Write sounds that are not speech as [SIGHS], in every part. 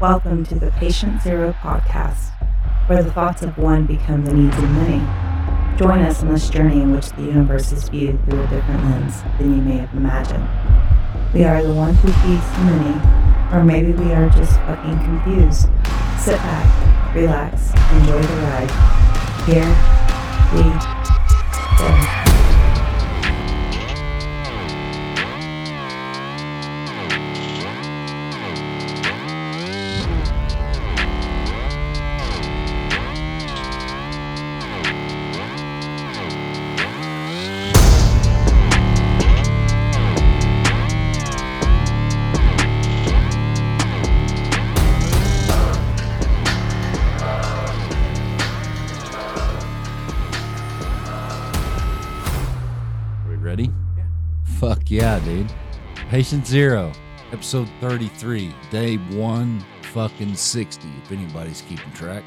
Welcome to the Patient Zero podcast, where the thoughts of one become the needs of many. Join us on this journey in which the universe is viewed through a different lens than you may have imagined. We are the one who feeds the many, or maybe we are just fucking confused. Sit back, relax, enjoy the ride. Here we go. Patient Zero, episode 33, day one fucking 60, if anybody's keeping track.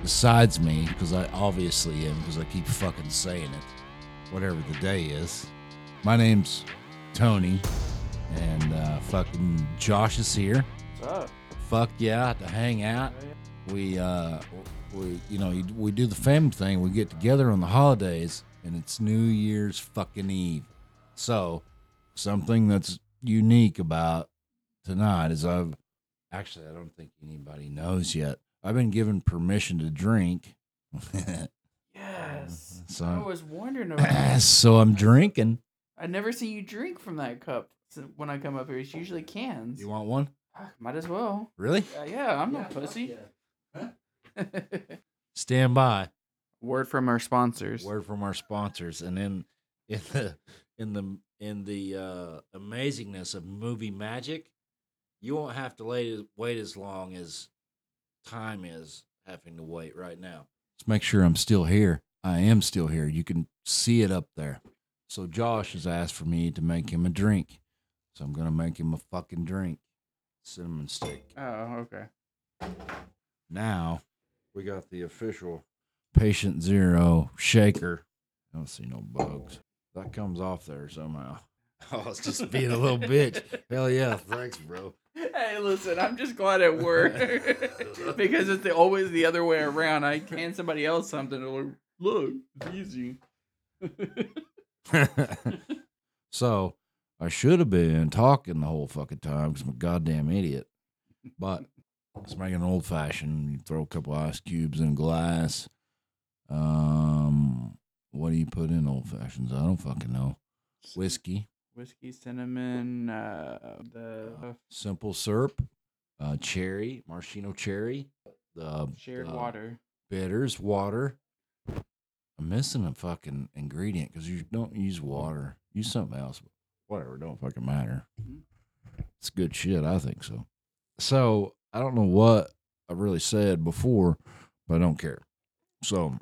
Besides me, because I obviously am, because I keep fucking saying it, whatever the day is. My name's Tony, and uh, fucking Josh is here. What's up? Fuck yeah, to hang out. We, uh, we, you know, we do the family thing. We get together on the holidays, and it's New Year's fucking Eve. So, something that's unique about tonight is I've actually I don't think anybody knows yet. I've been given permission to drink. [LAUGHS] Yes. So I was wondering [CLEARS THROAT] about that. so I'm drinking. I never see you drink from that cup when I come up here. It's usually cans. You want one? Ah, Might as well. Really? Uh, yeah, I'm no pussy. [LAUGHS] Stand by. Word from our sponsors. word from our sponsors and then in the in the in the uh amazingness of movie magic you won't have to lay, wait as long as time is having to wait right now. Let's make sure i'm still here. I am still here. You can see it up there. So josh has asked for me to make him a drink. So i'm gonna make him a fucking drink. Cinnamon stick. Oh, okay. now we got the official patient zero shaker. I don't see no bugs. That comes off there somehow. [LAUGHS] Oh, it's just [LAUGHS] being a little bitch. Hell yeah, [LAUGHS] thanks, bro. Hey, listen, I'm just glad it worked because it's the, always the other way around. I can somebody else something. and like, Look, it's easy. so I should have been talking the whole fucking time because I'm a goddamn idiot. But let's make an old fashioned. You throw a couple ice cubes in a glass. Um, what do you put in old fashions? I don't fucking know. Whiskey. Whiskey, cinnamon, uh, the simple syrup, uh, cherry, maraschino cherry, the shared uh, water. bitters, water. I'm missing a fucking ingredient because you don't use water. Use something else. Whatever, don't fucking matter. Mhm. It's good shit. I think so. So I don't know what I really said before, but I don't care. So,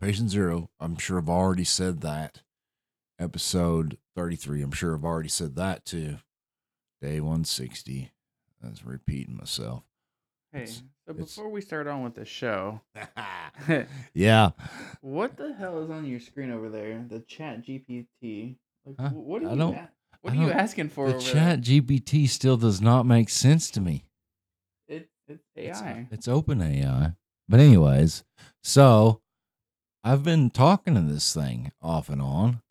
patient zero. I'm sure I've already said that. Episode 33. I'm sure I've already said that too. Day 160. That's repeating myself. Hey, It's- so before we start on with the show, [LAUGHS] [LAUGHS] yeah. what the hell is on your screen over there? The Chat GPT. Like, Huh? what are I you? a- what I are you asking for The chat GPT still does not make sense to me. It, it's It's, AI. it's open AI. But anyways, so I've been talking to this thing off and on,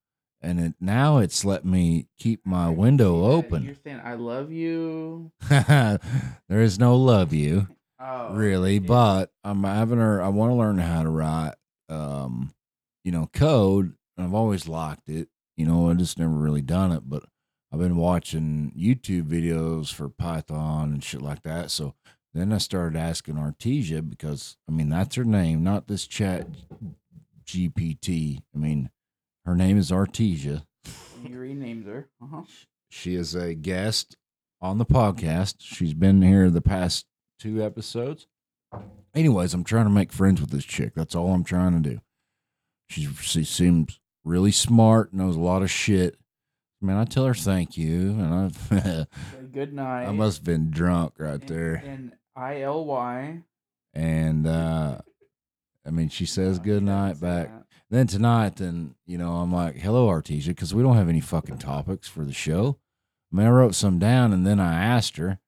and it now it's let me keep my window open. You're saying I love you. [LAUGHS] there is no love you [LAUGHS] Oh, really, it- but I'm having her. I want to learn how to write, um, you know, code. And I've always liked it. You know, I just never really done it, but I've been watching YouTube videos for Python and shit like that. So then I started asking Artesia because I mean that's her name, not this chat GPT. I mean, her name is Artesia. you renamed her. Uh-huh. She is a guest on the podcast. She's been here the past two episodes. Anyways, I'm trying to make friends with this chick. That's all I'm trying to do. She's, she seems really smart, knows a lot of shit. Man, I tell her thank you, and I've [LAUGHS] Good night. I must have been drunk right And- there. And I L Y. And uh I mean, she says No, good night back. Then tonight, then you know, I'm like, "Hello, Artesia," because we don't have any fucking topics for the show. I mean, I wrote some down, and then I asked her.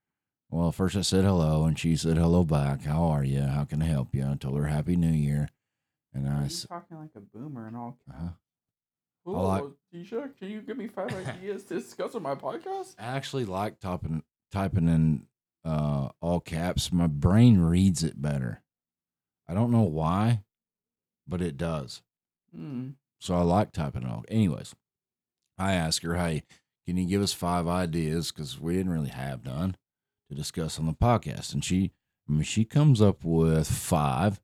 Well, first I said hello, and she said hello back. How are you? How can I help you? I told her Happy New Year, and I You're talking like a boomer and all. uh Hello, like- Tisha. Can you give me five ideas to discuss on my podcast? I actually like typing typing in uh, all caps. My brain reads it better. I don't know why, but it does. Hmm. So I like typing it all. Anyways, I asked her, hey, can you give us five ideas? Because we didn't really have none to discuss on the podcast. And she, I mean, she comes up with five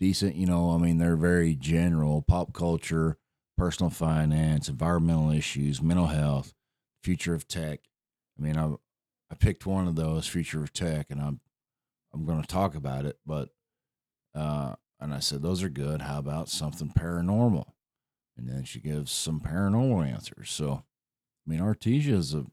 decent, you know, I mean, they're very general pop culture, personal finance, environmental issues, mental health, future of tech. I mean, I, I picked one of those, future of tech, and I'm, I'm going to talk about it. But, uh, and I said, those are good. How about something paranormal? and then she gives some paranormal answers. So, I mean, Artesia is a,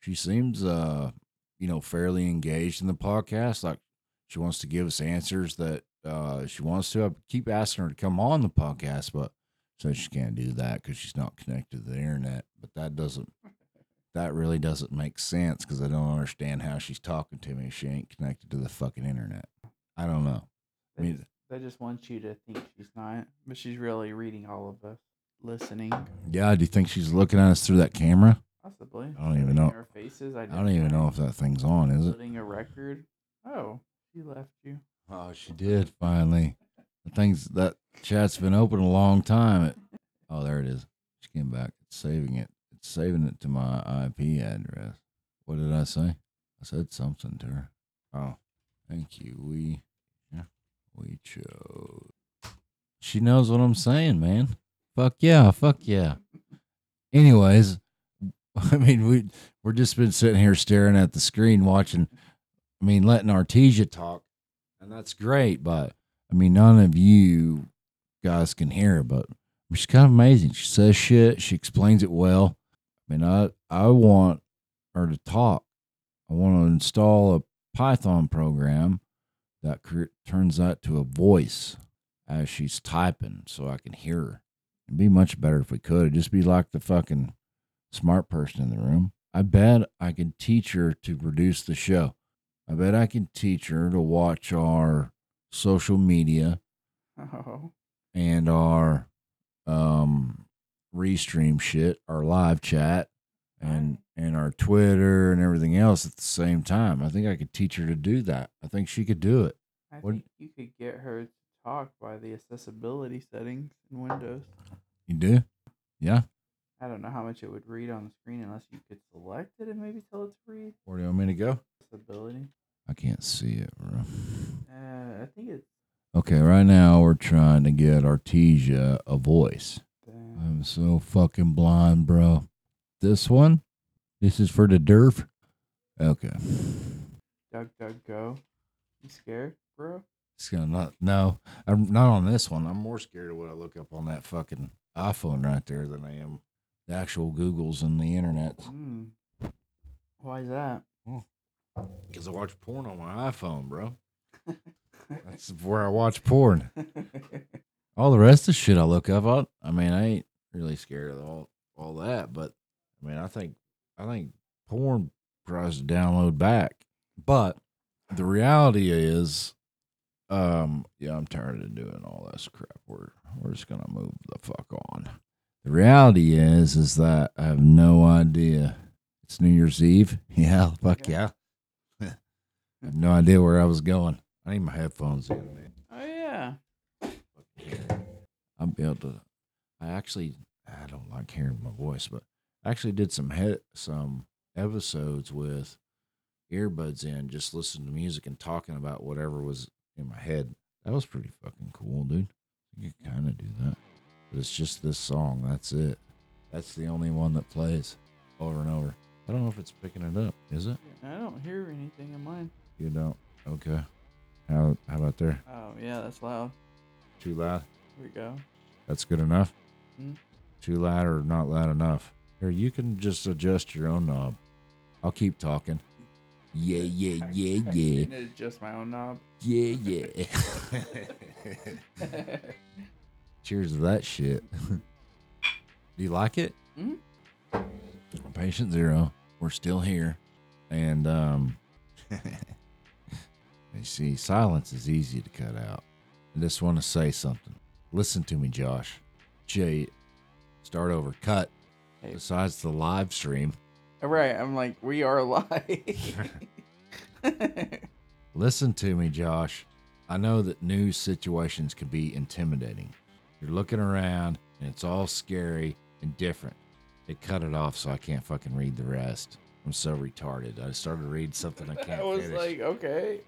she seems, uh, you know, fairly engaged in the podcast. Like she wants to give us answers that uh, she wants to. I keep asking her to come on the podcast, but says she can't do that because she's not connected to the internet. But that doesn't, that really doesn't make sense because I don't understand how she's talking to me she ain't connected to the fucking internet. I don't know. I They, mean, just, they just want you to think she's not, but she's really reading all of us, listening. yeah, do you think she's looking at us through that camera? Possibly. I don't even know. Our faces. I, I don't even know if that thing's on, is it? Putting a record. Oh, she left you. Oh, she did finally. The thing's that chat's been open a long time. It, oh, there it is. She came back. It's saving it. It's saving it to my IP address. What did I say? I said something to her. Oh, thank you. We, we chose. She knows what I'm saying, man. Fuck yeah, fuck yeah. Anyways, [LAUGHS] I mean, we we're just been sitting here staring at the screen, watching. I mean, letting Artesia talk and that's great. But I mean, none of you guys can hear but she's kind of amazing. She says shit. She explains it well. I mean, I I want her to talk. I want to install a Python program that turns that to a voice as she's typing, so I can hear her. It'd be much better if we could. It'd just be like the fucking smart person in the room. I bet I can teach her to produce the show. I bet I can teach her to watch our social media Oh. and our um restream shit, our live chat and and our Twitter and everything else at the same time. I think I could teach her to do that. I think she could do it. I What- think you could get her to talk by the accessibility settings in Windows. You do? Yeah. I don't know how much it would read on the screen unless you could select it and maybe tell it to read. Where do you want me to go? Accessibility. I can't see it, bro. Uh, I think it's. Okay, right now we're trying to get Artesia a voice. Uh, I'm so fucking blind, bro. This one? This is for the derf? Okay. Doug, Doug, go. You scared, bro? It's gonna not no. I'm not on this one. I'm more scared of what I look up on that fucking iPhone right there than I am the actual Googles and the internet. Hmm. Why is that? Because I watch porn on my iPhone, bro. [LAUGHS] That's where I watch porn. [LAUGHS] All the rest of the shit I look up, I, I mean, I ain't really scared of all all that, but I mean, I think I think porn tries to download back. But the reality is, um, yeah, I'm tired of doing all this crap. We're we're just gonna move the fuck on. The reality is, is that I have no idea. It's New Year's Eve. [LAUGHS] Yeah, fuck yeah. [LAUGHS] I have no idea where I was going. I need my headphones in, man. oh yeah. I'll be able to. I actually, I don't like hearing my voice, but I actually did some head, some episodes with earbuds in, just listening to music and talking about whatever was in my head. That was pretty fucking cool, dude. You can kind of do that, but it's just this song. That's it. That's the only one that plays over and over. I don't know if it's picking it up. Is it? I don't hear anything in mine. You don't. Okay. How how about there? Oh yeah, that's loud. Too loud. Here we go. That's good enough. Hmm? Too loud or not loud enough? Here, you can just adjust your own knob. I'll keep talking. Yeah, yeah, [LAUGHS] yeah, yeah, It's just my own knob. yeah, yeah. [LAUGHS] Cheers to that shit. Do you like it? Mhm. Patient zero. We're still here, and um, [LAUGHS] You see, silence is easy to cut out. I just want to say something. Listen to me, Josh. Jay, start over. Cut. Hey. Besides the live stream, Right. I'm like, we are live. [LAUGHS] [LAUGHS] listen to me, Josh. I know that new situations can be intimidating. You're looking around and it's all scary and different. They cut it off so I can't fucking read the rest. I'm so retarded. I started to read something I [LAUGHS] can't I was finish. like, okay.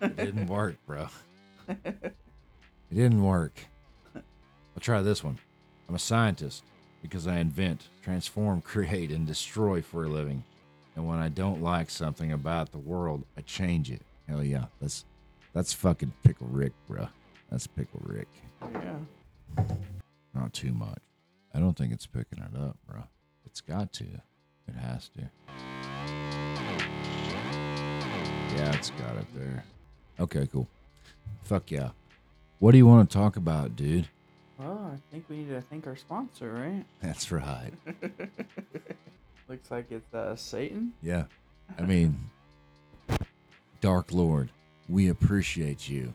It didn't work, bro. It didn't work. I'll try this one. I'm a scientist because I invent, transform, [LAUGHS] create, and destroy for a living. And when I don't like something about the world, I change it. Hell yeah. That's that's fucking Pickle Rick, bro. That's Pickle Rick. Yeah. Not too much. I don't think it's picking it up, bro. It's got to. It has to. Yeah, it's got it there. Okay, cool. Fuck yeah. What do you want to talk about, dude? Well, I think we need to thank our sponsor, right? [LAUGHS] That's right. [LAUGHS] Looks like it's uh, Satan. Yeah. I mean, Dark Lord, we appreciate you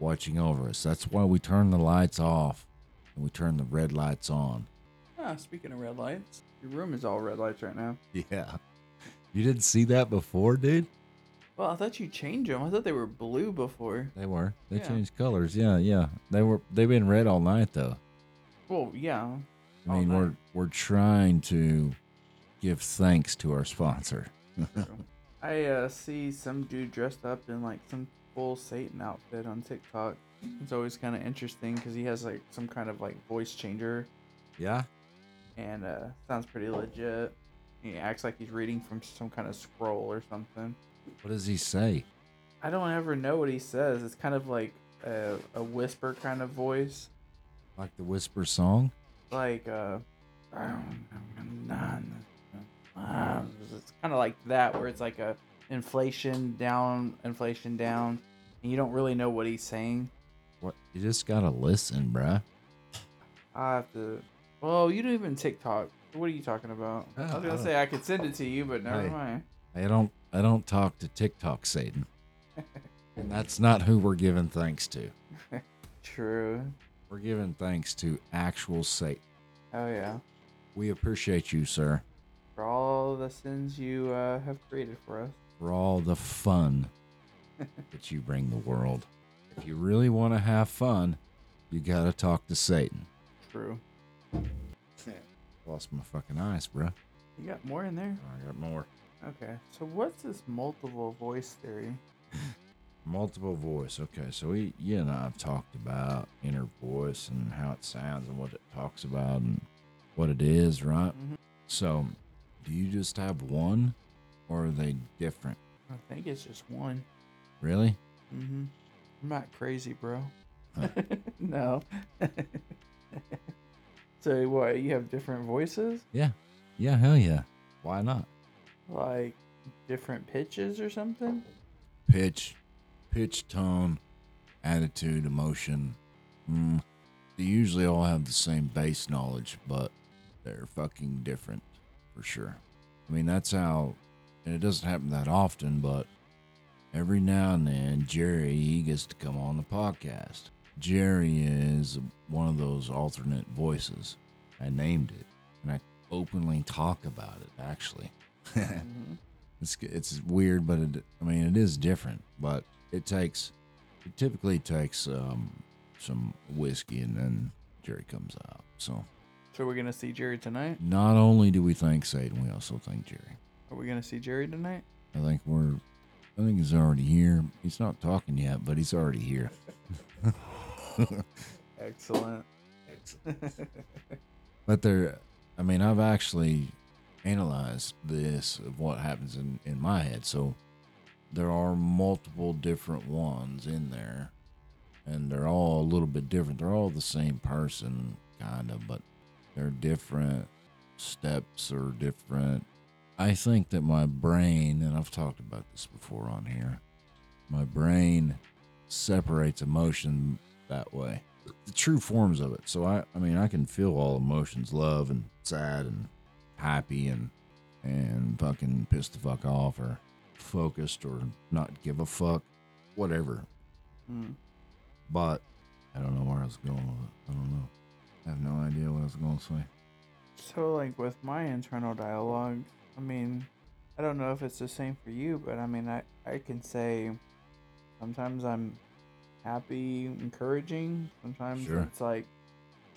watching over us. That's why we turn the lights off and we turn the red lights on. Ah, speaking of red lights, your room is all red lights right now. [LAUGHS] Yeah. You didn't see that before, dude? Well, I thought you changed them. I thought they were blue before. They were. They Yeah. changed colors. Yeah, yeah. They were they've been red all night though. Well, yeah. I All mean, night. we're we're trying to give thanks to our sponsor. [LAUGHS] I uh, see some dude dressed up in like some full Satan outfit on TikTok. It's always kind of interesting because he has like some kind of like voice changer Yeah? and uh, sounds pretty legit. He acts like he's reading from some kind of scroll or something. What does he say? I don't ever know what he says. It's kind of like a, a whisper kind of voice. Like the whisper song? Like, uh, it's kind of like that, where it's like a inflation down, inflation down, and you don't really know what he's saying. What you just gotta listen, bruh. I have to. Well, you don't even TikTok. What are you talking about? I Oh, was gonna don't- say I could send it to you, but never mind. I don't I don't talk to TikTok Satan. and that's not who we're giving thanks to. [LAUGHS] True. We're giving thanks to actual Satan. Oh yeah. We appreciate you, sir, For all the sins you uh, have created for us. for all the fun [LAUGHS] that you bring the world. If you really want to have fun, you gotta talk to Satan. True. [LAUGHS] Lost my fucking eyes, bruh. You got more in there. I got more. Okay. So what's this multiple voice theory? Multiple voice. Okay, so we, you and I have talked about inner voice and how it sounds and what it talks about and what it is, right? Mhm. So, do you just have one, or are they different? I think it's just one. Really? Mm-hmm. I'm not crazy, bro. Huh. [LAUGHS] no. [LAUGHS] so what? You have different voices, Yeah. Yeah. Hell yeah. Why not? Like different pitches or something? Pitch, pitch, tone, attitude, emotion. Mm, they usually all have the same base knowledge, but they're fucking different for sure. I mean, that's how, and it doesn't happen that often, but every now and then, Jerry he gets to come on the podcast. Jerry is one of those alternate voices. I named it, and I openly talk about it. Actually, Mhm. [LAUGHS] it's it's weird, but it, I mean, it is different. But it takes, it typically takes um, some whiskey, and then Jerry comes out. So So we're gonna see Jerry tonight. not only do we thank Satan, we also thank Jerry. Are we gonna see Jerry tonight? I think we're, I think he's already here. He's not talking yet, but he's already here. [LAUGHS] Excellent. [LAUGHS] But there, I mean, I've actually analyzed this of what happens in, in my head. So there are multiple different ones in there, and they're all a little bit different. They're all the same person, kind of, but they're different steps or different. I think that my brain, and I've talked about this before on here, my brain separates emotion that way the true forms of it. So I, I mean, I can feel all emotions, love and sad and happy and and fucking pissed the fuck off or focused or not give a fuck. whatever. Mm. But I don't know where I was going with it. I don't know. I have no idea what I was going to say. So, like with my internal dialogue, I mean, I don't know if it's the same for you, but I mean, I I can say sometimes I'm happy, encouraging. Sometimes Sure. it's like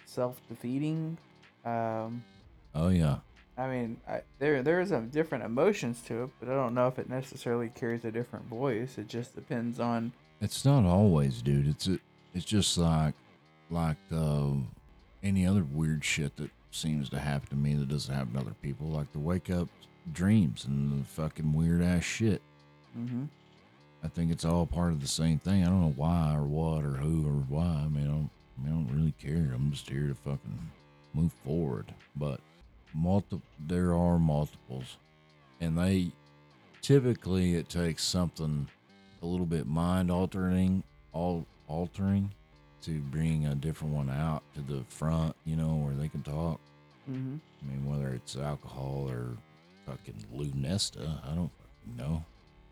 self defeating. Um, Oh yeah, I mean, I, there there's a different emotions to it, but I don't know if it necessarily carries a different voice. It just depends on. it's not always, dude. It's it's just like like uh, any other weird shit that seems to happen to me that doesn't happen to other people, like the wake up dreams and the fucking weird ass shit. Mm-hmm. I think it's all part of the same thing. I don't know why or what or who or why. I mean, I don't, I, mean, I don't really care. I'm just here to fucking move forward. But multi- there are multiples, and they typically it takes something a little bit mind altering, all altering, to bring a different one out to the front. You know, where they can talk. Mm-hmm. I mean, whether it's alcohol or fucking lunesta, I don't know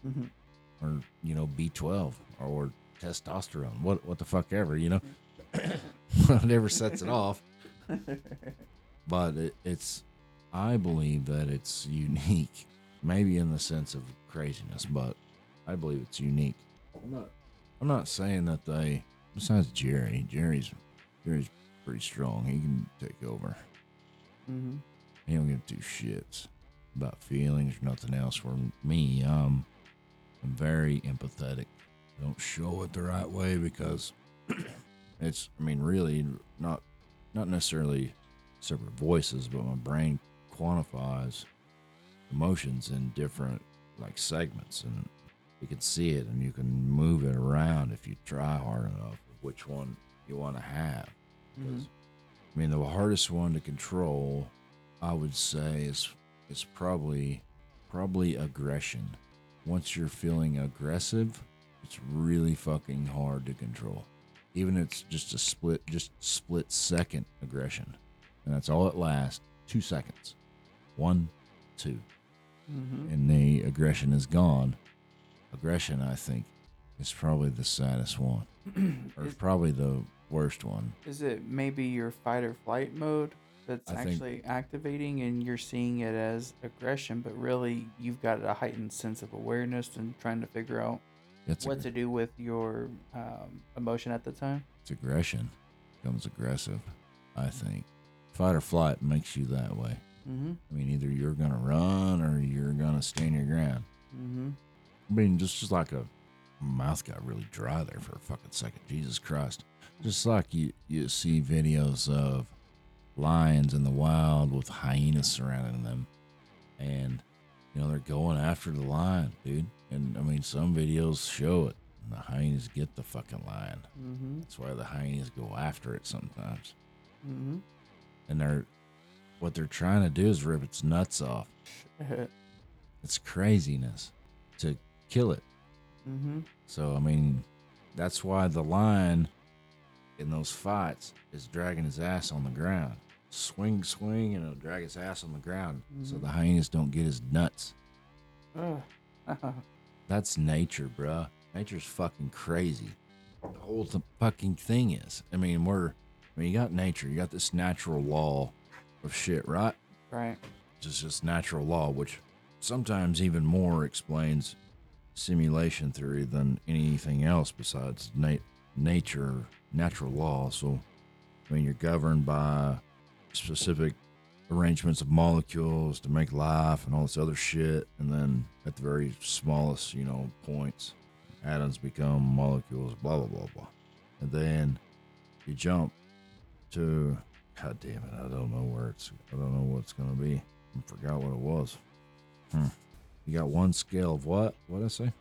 Mm-hmm. or you know B12 or testosterone, what what the fuck ever, you know, [COUGHS] whatever sets it off. [LAUGHS] But it, it's, I believe that it's unique, maybe in the sense of craziness, but I believe it's unique. I'm not, I'm not saying that they. Besides Jerry, Jerry's, Jerry's pretty strong. He can take over. mm-hmm. He don't give two shits about feelings or nothing else. For me, um, I'm very empathetic. I don't show it the right way because it's. I mean, really, not not necessarily separate voices, but my brain quantifies emotions in different like segments, and you can see it, and you can move it around if you try hard enough. Which one you want to have? Mm-hmm. I mean, the hardest one to control, I would say, is is probably probably aggression. Once you're feeling aggressive, it's really fucking hard to control. Even if it's just a split, just split second aggression, and that's all it lasts. Two seconds, one, two, Mm-hmm. and the aggression is gone. Aggression, I think, is probably the saddest one, [CLEARS THROAT] or is, probably the worst one. is it maybe your fight or flight mode that's I think- actually activating and you're seeing it as aggression, but really you've got a heightened sense of awareness and trying to figure out what aggr- to do with your um, emotion at the time? it's aggression becomes aggressive i think fight or flight makes you that way Mm-hmm. i mean either you're gonna run or you're gonna stand your ground Mm-hmm. i mean just, just like a mouth got really dry there for a fucking second jesus christ just like you you see videos of lions in the wild with hyenas surrounding them and you know they're going after the lion dude and i mean some videos show it the hyenas get the fucking lion Mm-hmm. that's why the hyenas go after it sometimes. Mm-hmm. And they're what they're trying to do is rip its nuts off. It's craziness to kill it. mm-hmm. So I mean, that's why the lion in those fights is dragging his ass on the ground. Swing, swing, and it'll drag his ass on the ground so Mhm. the hyenas don't get his nuts. [LAUGHS] That's nature, bruh. Nature's fucking crazy. The whole th- fucking thing is. I mean, we're. I mean, you got nature. You got this natural law of shit, right? right. It's just natural law, which sometimes even more explains simulation theory than anything else besides na- nature, natural law. So, I mean, you're governed by specific arrangements of molecules to make life and all this other shit. And then at the very smallest, you know, points, atoms become molecules, blah, blah, blah, blah. And then you jump to, God damn it, I don't know where it's, I don't know what it's going to be. I forgot what it was. Hmm. You got one scale of what? What did I say?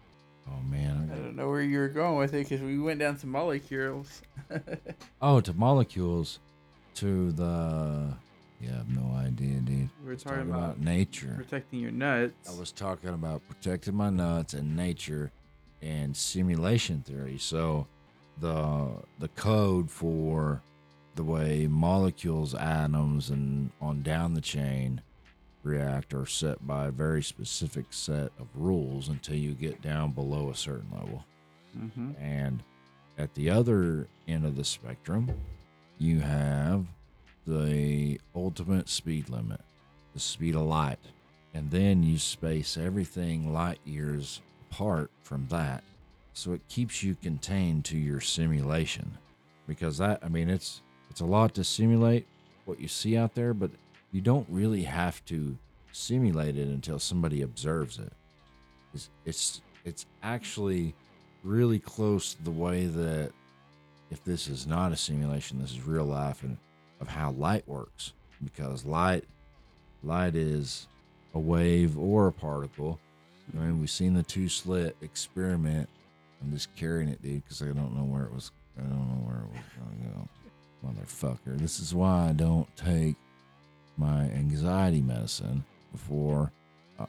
Oh, man. I I don't know where you were going with it because we went down to molecules. [LAUGHS] oh, to molecules, to the, yeah, I have no idea, dude. we were Talking talking about about nature. protecting your nuts. I was talking about protecting my nuts and nature and simulation theory. So the the code for the way molecules, atoms, and on down the chain react are set by a very specific set of rules until you get down below a certain level. Mm-hmm. And at the other end of the spectrum, you have the ultimate speed limit, the speed of light. And then you space everything light years apart from that. So it keeps you contained to your simulation. Because that I mean it's it's a lot to simulate what you see out there, but you don't really have to simulate it until somebody observes it. It's it's, it's actually really close to the way that if this is not a simulation, this is real life and of how light works. Because light light is a wave or a particle. I mean, we've seen the two slit experiment. I'm just carrying it, dude, because I don't know where it was. I don't know where it was going to go. Motherfucker. This is why I don't take my anxiety medicine before uh,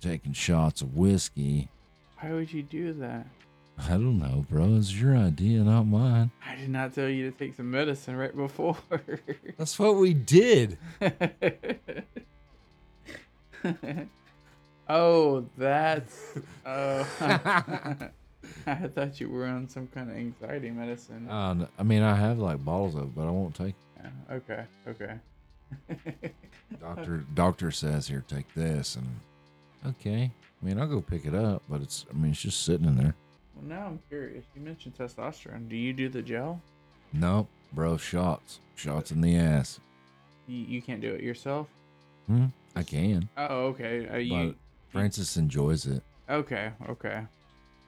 taking shots of whiskey. Why would you do that? I don't know, bro. It's your idea, not mine. I did not tell you to take some medicine right before. [LAUGHS] That's what we did. [LAUGHS] oh, that's. Oh. [LAUGHS] [LAUGHS] I thought you were on some kind of anxiety medicine. Uh, I mean, I have like bottles of it, but I won't take. Yeah, okay, okay. [LAUGHS] Doctor, doctor says here, take this, and okay. I mean, I'll go pick it up, but it's. I mean, it's just sitting in there. Well, now I'm curious. You mentioned testosterone. Do you do the gel? Nope, bro. Shots, shots in the ass. You, you can't do it yourself? Hmm. I can. Oh, okay. Uh, you, But Francis enjoys it. okay, okay.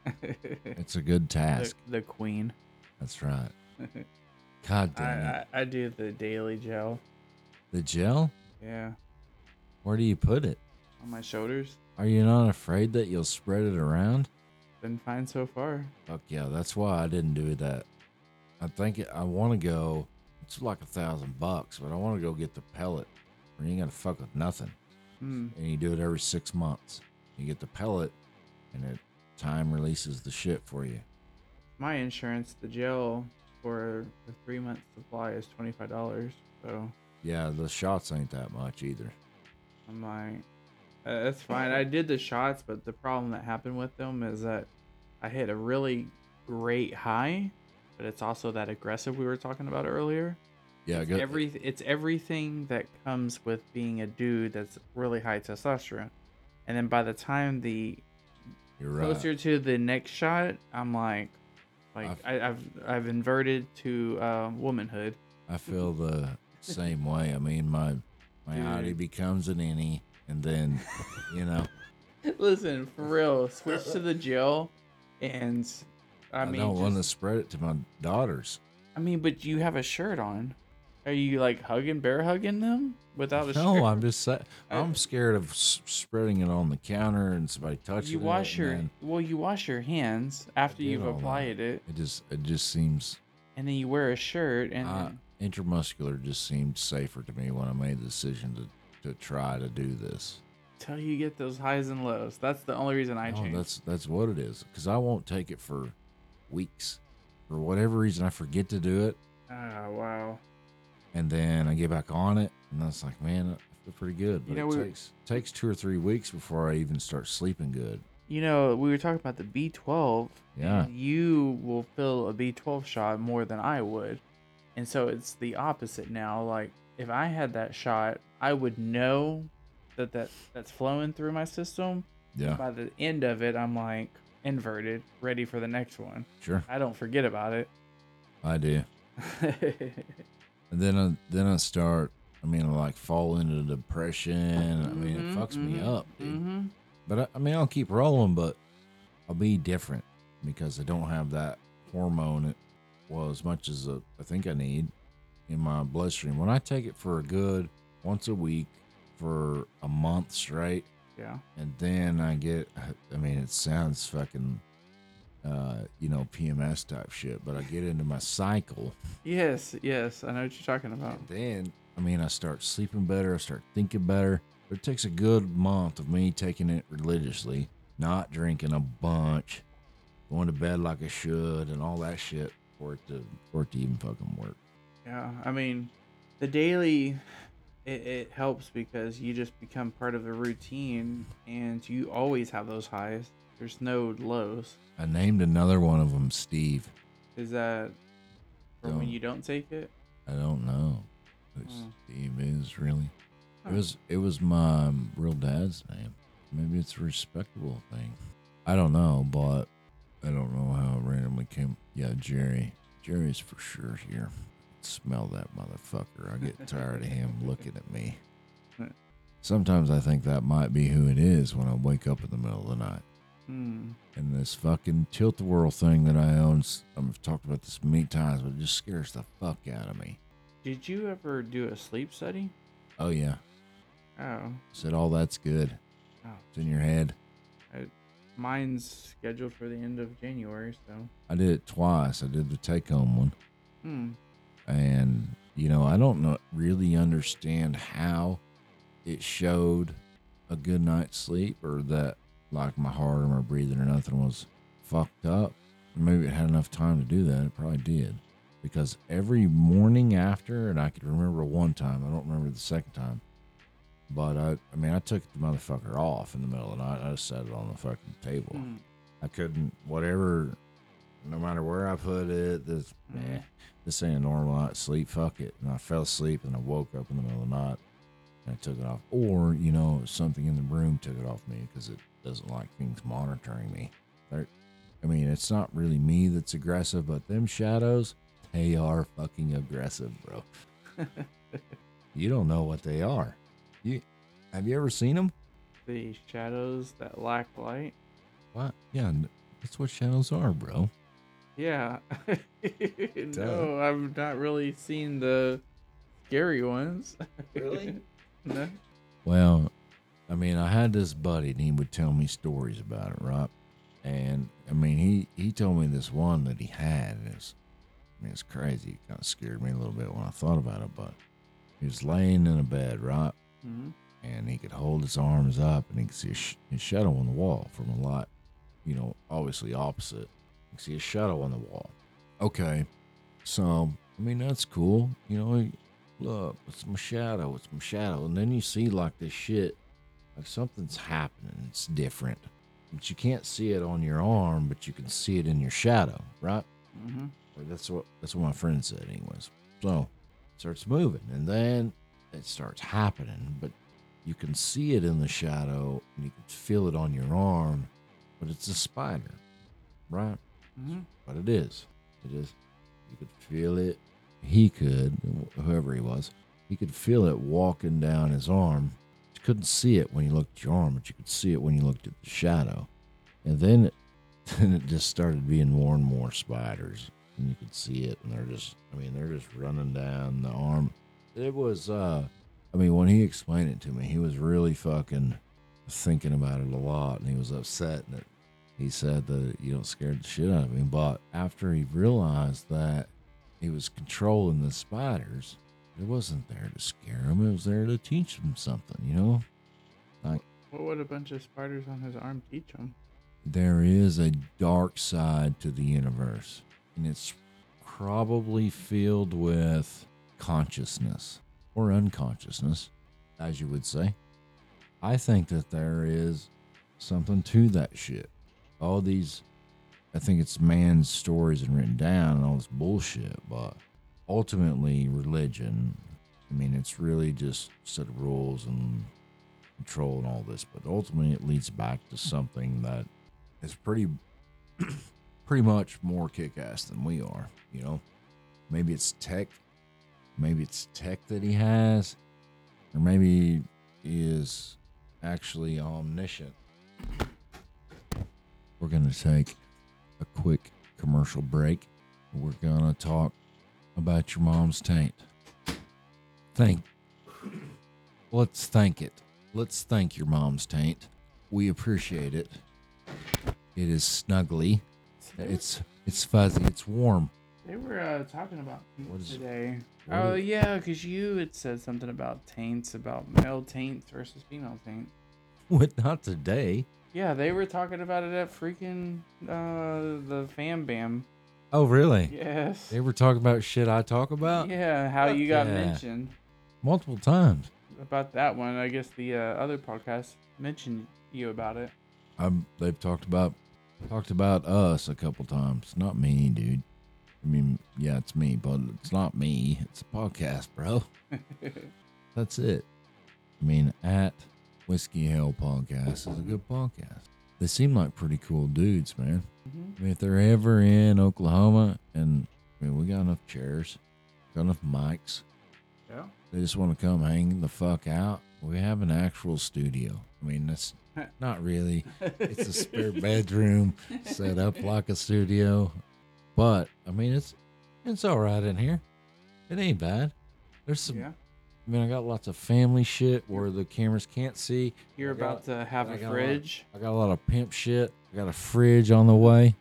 [LAUGHS] It's a good task. the queen. That's right. [LAUGHS] God I, damn it. I, I do the daily gel. The gel? Yeah. Where do you put it? On my shoulders. Are you not afraid that you'll spread it around? Been fine so far. Fuck yeah, that's why I didn't do that. I think it, I want to go. It's like a thousand bucks, but I want to go get the pellet. Where you ain't gotta fuck with nothing, Hmm. and you do it every six months. You get the pellet, and it time releases the shit for you. My insurance, the gel for the three month supply is twenty five dollars. So Yeah, the shots ain't that much either. I'm like, uh, that's fine. I did the shots, but the problem that happened with them is that I hit a really great high, but it's also that aggressive we were talking about earlier. Yeah, it's every it's everything that comes with being a dude that's really high testosterone, and then by the time the you're right. closer to the next shot, I'm like, like I've- I, I've I've inverted to uh, womanhood. I feel the same way. I mean, my my Dude. outie becomes an innie, and then you know, [LAUGHS] Listen, for real, switch to the gel, and I, I, mean, don't want to spread it to my daughters. I mean, but you have a shirt on. Are you like hugging, bear hugging them without a shirt? No, I'm just I'm scared of s- spreading it on the counter and somebody touching it. You it. wash and your then well, you wash your hands after did you've all that. applied it, It just it just seems and then you wear a shirt, and uh, intramuscular just seemed safer to me when I made the decision to to try to do this. until you get those highs and lows. That's the only reason I No, changed. That's that's what it is. Because I won't take it for weeks. For whatever reason, I forget to do it, Ah, wow. And then I get back on it, and that's like, man, I feel pretty good. But You know, it we- takes takes two or three weeks before I even start sleeping good. You know, we were talking about the B12. Yeah. you will fill a B12 shot more than I would. And so it's the opposite now. Like, if I had that shot, I would know that, that that's flowing through my system. Yeah, By the end of it, I'm like inverted, ready for the next one. sure, I don't forget about it. I do. [LAUGHS] And then I then I start. I mean, I like fall into depression. I mean, it fucks me up, dude. hmm But I, I mean, I'll keep rolling, but I'll be different because I don't have that hormone. Well, as much as uh, I think I need in my bloodstream. When I take it for a good once a week for a month straight, Yeah. and then I get. I mean, it sounds fucking, uh, you know, PMS type shit, but I get into my cycle. Yes, yes. I know what you're talking about. And then, I mean, I start sleeping better. I start thinking better. But it takes a good month of me taking it religiously, not drinking a bunch, going to bed like I should, and all that shit for it to for it to even fucking work. Yeah, I mean, the daily, it, it helps because you just become part of the routine and you always have those highs. There's no lows. I named another one of them Steve. Is that for when you don't take it? I don't know who Hmm. Steve is really. Huh. It was it was my real dad's name. Maybe it's a respectable thing. I don't know, but I don't know how it randomly came. Yeah, Jerry. Jerry's for sure here. Smell that motherfucker. I get [LAUGHS] tired of him looking at me. Sometimes I think that might be who it is when I wake up in the middle of the night. And this fucking tilt the world thing that I own, I've talked about this many times, but it just scares the fuck out of me. Did you ever do a sleep study? Oh, yeah. Oh, Said all that's good. Oh. It's in your head. mine's scheduled for the end of January, so. I did it twice. I did the take home one. Hmm. And, you know, I don't know, really understand how it showed a good night's sleep or that, like, my heart or my breathing or nothing was fucked up. Maybe it had enough time to do that. It probably did. Because every morning after, and I could remember one time, I don't remember the second time, but I, I mean, I took the motherfucker off in the middle of the night. I just set it on the fucking table. Hmm. I couldn't, whatever, no matter where I put it, this, Mm. eh, this ain't a normal night sleep. Fuck it. And I fell asleep and I woke up in the middle of the night and I took it off. Or, you know, something in the room took it off me because it doesn't like things monitoring me. They're, I mean, it's not really me that's aggressive, but them shadows, they are fucking aggressive, bro. [LAUGHS] You don't know what they are. You have you ever seen them? The shadows that lack light. What? Yeah, that's what shadows are, bro. Yeah. [LAUGHS] no, I've not really seen the scary ones. Really? [LAUGHS] no. Well, I mean, I had this buddy, and he would tell me stories about it, right? And I mean, he he told me this one that he had, and it's, I mean, it's crazy. It kind of scared me a little bit when I thought about it, but he was laying in a bed, right? Mhm. and he could hold his arms up and he could see a sh- his shadow on the wall from a lot, you know, obviously opposite. You can see a shadow on the wall. Okay, so I mean that's cool, you know. he- Look, it's my shadow. It's my shadow, and then you see like this shit, like something's happening. It's different, but you can't see it on your arm, but you can see it in your shadow, right? Mhm. Like, that's what that's what my friend said, anyways. So it starts moving, and then it starts happening, but you can see it in the shadow, and you can feel it on your arm, but it's a spider, right? Mhm. But it is, it is. You could feel it. He could, whoever he was, he could feel it walking down his arm. Couldn't see it when you looked at your arm, but you could see it when you looked at the shadow. And then it, [LAUGHS] then it just started being more and more spiders. And you could see it, and they're just, I mean, they're just running down the arm. It was, uh, I mean, when he explained it to me, he was really fucking thinking about it a lot, and he was upset. And he said that you know scared the shit out of him. But after he realized that he was controlling the spiders, it wasn't there to scare him. It was there to teach him something. You know, Like What would a bunch of spiders on his arm teach him? there is a dark side to the universe, and it's probably filled with consciousness or unconsciousness, as you would say. I think that there is something to that shit. All these, I think it's man's stories and written down and all this bullshit, but ultimately, religion, I mean, it's really just set of rules and control and all this, but ultimately, it leads back to something that is pretty [CLEARS THROAT] pretty much more kick-ass than we are you know? Maybe it's tech maybe it's tech that he has or maybe he is actually omniscient. We're gonna take a quick commercial break. We're gonna talk about your mom's taint thank let's thank it let's thank your mom's taint we appreciate it it is snuggly. It's it's fuzzy. It's warm. They were uh, talking about What is- today. what Oh is- yeah, because you had said something about taints, about male taints versus female taints. [LAUGHS] What? Not today. Yeah, they were talking about it at freaking uh, the Fam Bam. Oh, really? Yes. They were talking about shit I talk about Yeah, how you got Yeah. mentioned. multiple times. about that one. I guess the uh, other podcast mentioned you about it. I'm, they've talked about talked about us a couple times. Not me, dude. I mean, yeah, it's me, but it's not me. It's a podcast, bro. [LAUGHS] That's it. I mean, at Whiskey Hell Podcast is a good podcast. They seem like pretty cool dudes, man. Mm-hmm. I mean, if they're ever in Oklahoma, and I mean, we got enough chairs, got enough mics. Yeah. They just want to come hang the fuck out. We have an actual studio. I mean, that's [LAUGHS] not really. It's a spare [LAUGHS] bedroom set up like a studio, but I mean, it's it's all right in here. It ain't bad. There's some. Yeah. I mean, I got lots of family shit where the cameras can't see. You're got- about to have I a fridge. I got a lot of pimp shit. I got a fridge on the way.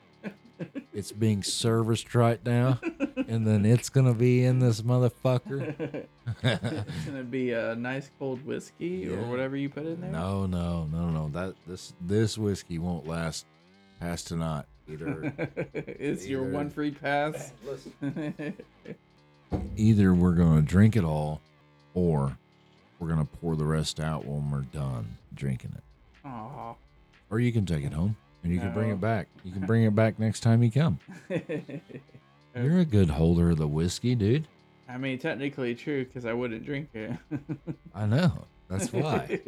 [LAUGHS] it's being serviced right now, and then it's gonna be in this motherfucker. [LAUGHS] it's gonna be a nice cold whiskey or whatever you put in there. No, no, no, no. That this this whiskey won't last past tonight. Either [LAUGHS] it's your one free pass. either we're gonna drink it all, or we're gonna pour the rest out when we're done drinking it. Aw. Or you can take it home and you can bring it back. You can bring it back next time you come. [LAUGHS] You're a good holder of the whiskey, dude. I mean, technically true because I wouldn't drink it. [LAUGHS] I know. That's why.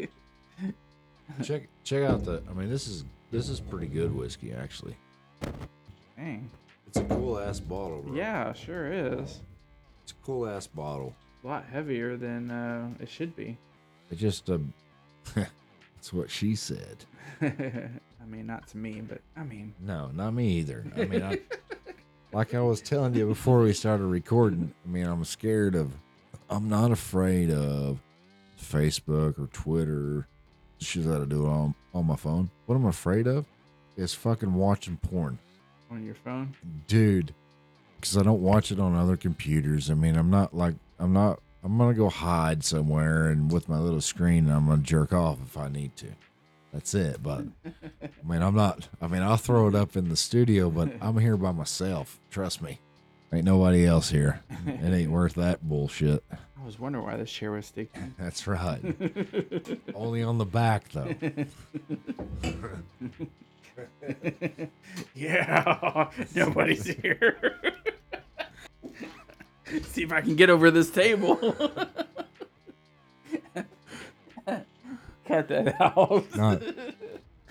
[LAUGHS] check check out the. I mean, this is this is pretty good whiskey actually. Dang. It's a cool ass bottle, bro. Yeah, sure is. it's a cool ass bottle. A lot heavier than uh, it should be. It just uh, [LAUGHS] that's what she said. [LAUGHS] I mean, not to me, but I mean, No, not me either. I mean, I, [LAUGHS] like I was telling you before we started recording. I mean, I'm scared of. I'm not afraid of Facebook or Twitter. Shit that to do it on on my phone. What I'm afraid of is fucking watching porn. on your phone. dude because i don't watch it on other computers i mean i'm not like i'm not i'm gonna go hide somewhere and with my little screen i'm gonna jerk off if i need to. That's it but i mean i'm not i mean i'll throw it up in the studio but [LAUGHS] i'm here by myself trust me. Ain't nobody else here. It ain't worth that bullshit. I was wondering why this chair was sticking. [LAUGHS] that's right. Only on the back though. [LAUGHS] Yeah, nobody's here. [LAUGHS] See if I can get over this table. [LAUGHS] Cut that out. [LAUGHS] not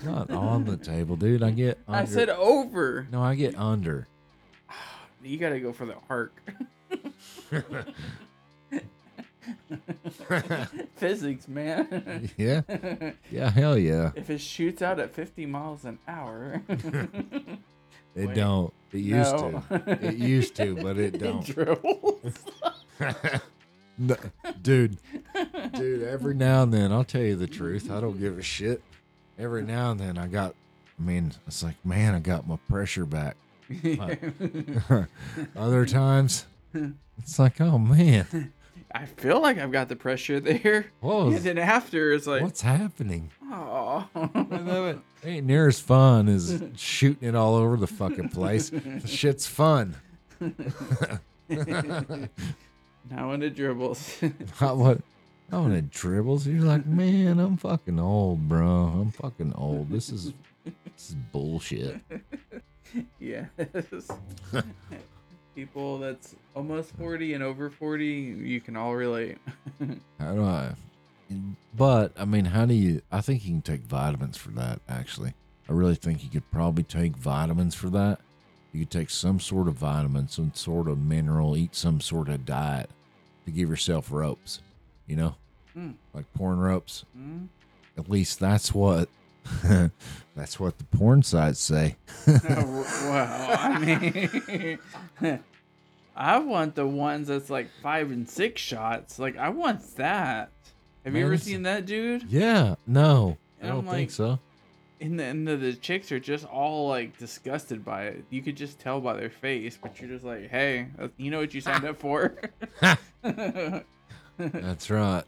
not on the table dude i get under, I said over. no i get under [SIGHS] You gotta go for the arc. Physics, man. yeah yeah hell yeah if it shoots out at 50 miles an hour, It Wait. don't. It used No. to. It [LAUGHS] used to, but it don't. dribbles. [LAUGHS] No, dude, dude. Every now and then, I'll tell you the truth. I don't give a shit. Every now and then, I got. I mean, it's like, man, I got my pressure back. [LAUGHS] Other times, it's like, oh man, I feel like I've got the pressure [LAUGHS] there. what And then after, it's like, what's happening? oh. I love It ain't near as fun as shooting it all over the fucking place. Shit's fun. [LAUGHS] now when it dribbles. [LAUGHS] I what? I when it dribbles, you're like, man, I'm fucking old, bro. I'm fucking old. This is this is bullshit. yes. People that's almost 40 and over 40, you can all relate. [LAUGHS] How do I? But I mean, how do you? I think you can take vitamins for that. Actually, I really think you could probably take vitamins for that. You could take some sort of vitamin, some sort of mineral, eat some sort of diet to give yourself ropes. You know, Hmm. like porn ropes. Hmm? At least that's what [LAUGHS] that's what the porn sites say. [LAUGHS] well, I mean, [LAUGHS] I want the ones that's like five and six shots. Like, I want that. Have you ever seen that, dude? Yeah, no, I And I'm don't like- think so. And the, and the, the chicks are just all like disgusted by it. You could just tell by their face, but you're just like, hey, you know what you signed up for? That's right.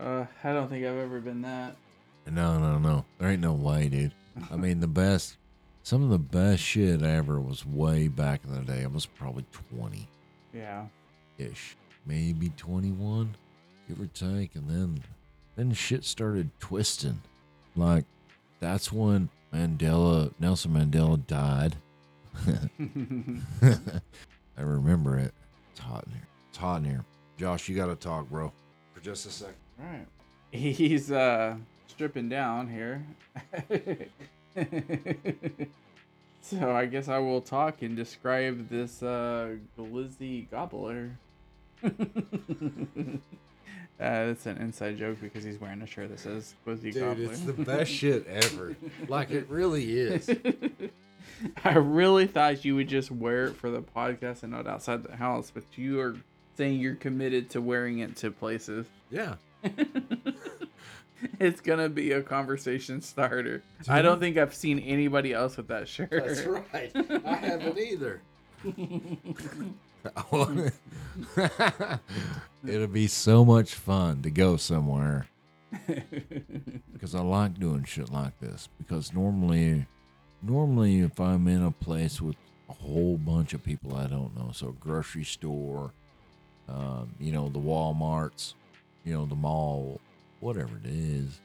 uh, I don't think I've ever been that. No, no, no. There ain't no way, dude. I mean, the best, some of the best shit ever was way back in the day. I was probably 20 Yeah. ish, maybe 21. give or take, and then then shit started twisting. Like that's when Mandela Nelson Mandela died. [LAUGHS] [LAUGHS] I remember it. It's hot in here. It's hot in here. Josh, you gotta talk, bro. For just a second. Right. He's uh stripping down here. [LAUGHS] so I guess I will talk and describe this uh glizzy gobbler. [LAUGHS] uh, it's an inside joke because he's wearing a shirt that says glizzy Dude, gobbler. it's the best [LAUGHS] shit ever. Like it really is. I really thought you would just wear it for the podcast and not outside the house, but you are saying you're committed to wearing it to places. Yeah. [LAUGHS] it's gonna be a conversation starter. I don't think I've seen anybody else with that shirt. That's right. I haven't either. [LAUGHS] [LAUGHS] It'll be so much fun to go somewhere because I like doing shit like this. Because normally, normally if I'm in a place with a whole bunch of people I don't know, so grocery store, um, you know, the WalMarts, you know, the mall, whatever it is,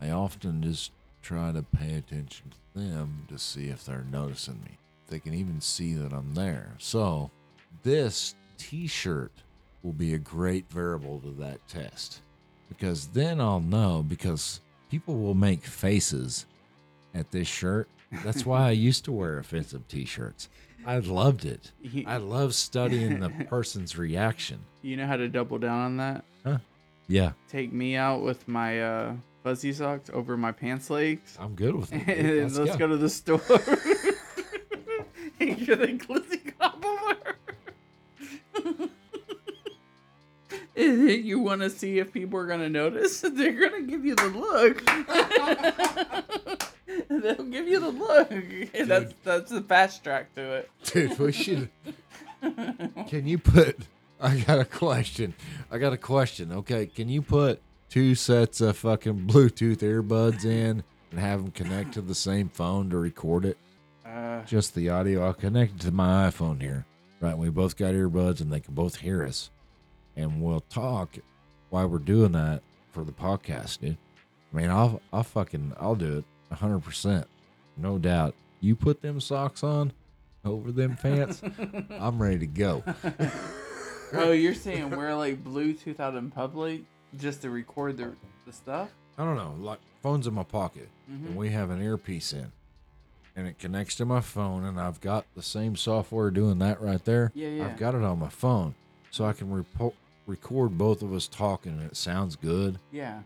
I often just try to pay attention to them to see if they're noticing me. They can even see that I'm there. So, this t shirt will be a great variable to that test because then I'll know because people will make faces at this shirt. That's why I used to wear offensive t shirts. I loved it. I love studying the person's reaction. you know how to double down on that? Yeah, Take me out with my uh, fuzzy socks over my pants legs. I'm good with [LAUGHS] it. dude. and Let's let's go. to the store. [LAUGHS] and you're the glizzy gobbler. and [LAUGHS] then you want to see if people are gonna notice. They're gonna give you the look. They'll give you the look. And that's that's the fast track to it. Dude, we should. Can you put? [LAUGHS] I got a question. I got a question. Okay, can you put two sets of fucking Bluetooth earbuds in and have them connect to the same phone to record it? Uh, Just the audio. I'll connect it to my iPhone here. Right, we both got earbuds and they can both hear us, and we'll talk while we're doing that for the podcast, dude. I mean, I'll I'll fucking I'll do it hundred percent, no doubt. You put them socks on over them pants, [LAUGHS] I'm ready to go. [LAUGHS] [LAUGHS] oh, you're saying [LAUGHS] wear like Bluetooth out in public just to record the the stuff? I don't know, like phone's in my pocket, Mm-hmm. and we have an earpiece in, and it connects to my phone, and I've got the same software doing that right there. Yeah, yeah. I've got it on my phone, so I can repo- record both of us talking, and it sounds good. Yeah.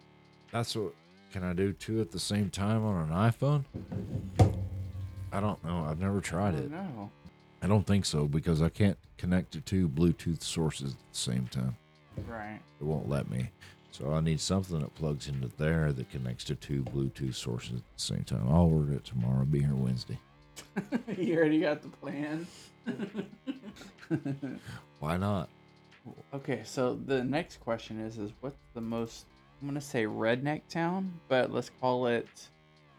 That's what. Can I do two at the same time on an iPhone? I don't know. I've never tried it. No. I don't think so because I can't connect to two Bluetooth sources at the same time. Right. It won't let me. So I need something that plugs into there that connects to two Bluetooth sources at the same time. I'll order it tomorrow. I'll be here Wednesday. [LAUGHS] you already got the plan. [LAUGHS] Why not? okay, so the next question is is what's the most I'm gonna say redneck town, but let's call it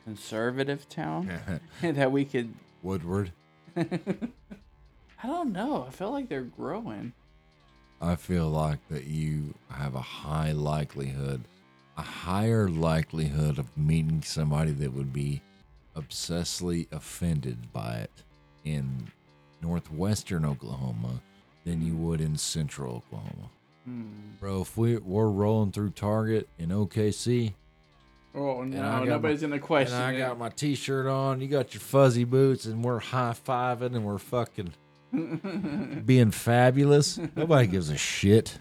conservative town [LAUGHS] that we could Woodward. [LAUGHS] I don't know. I feel like they're growing. I feel like that you have a high likelihood, a higher likelihood of meeting somebody that would be obsessively offended by it in northwestern Oklahoma than you would in central Oklahoma. Hmm. Bro, if we, we're rolling through Target in OKC Oh no, nobody's gonna question and I it. got my t shirt on, you got your fuzzy boots, and we're high fiving and we're fucking [LAUGHS] being fabulous. Nobody gives a shit.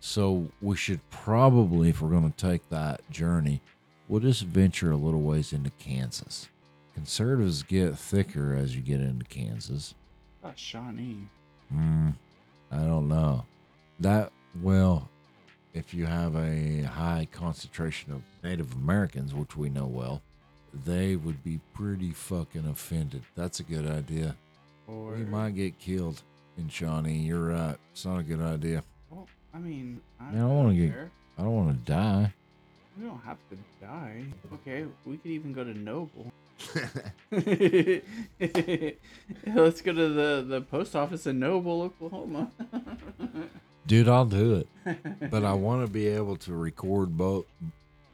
So we should probably, if we're going to take that journey, we'll just venture a little ways into Kansas. Conservatives get thicker as you get into Kansas. oh, Shawnee. Hmm, I don't know. That well, if you have a high concentration of Native Americans, which we know well, they would be pretty fucking offended. That's a good idea. Or We might get killed in Shawnee. You're right. It's not a good idea. well, I mean, I, Man, I don't get- I don't want to die. We don't have to die. Okay, we could even go to Noble. [LAUGHS] [LAUGHS] Let's go to the, the post office in Noble, Oklahoma. [LAUGHS] Dude, I'll do it. [LAUGHS] But I want to be able to record both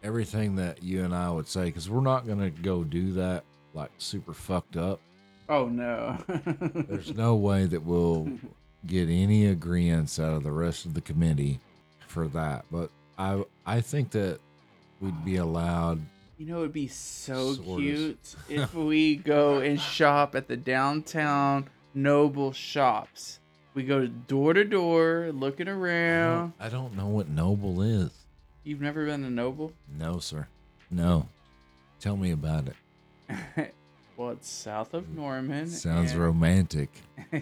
everything that you and I would say because we're not going to go do that like super fucked up. oh no. [LAUGHS] There's no way that we'll get any agreements out of the rest of the committee for that. But I I think that we'd be allowed. You know, it'd be so cute if [LAUGHS] we go and shop at the downtown Noble shops. We go door to door, looking I around. don't, I don't know what noble is. You've never been to Noble? No, sir. No. Tell me about it. [LAUGHS] well, it's south of Norman. Sounds and- romantic. [LAUGHS]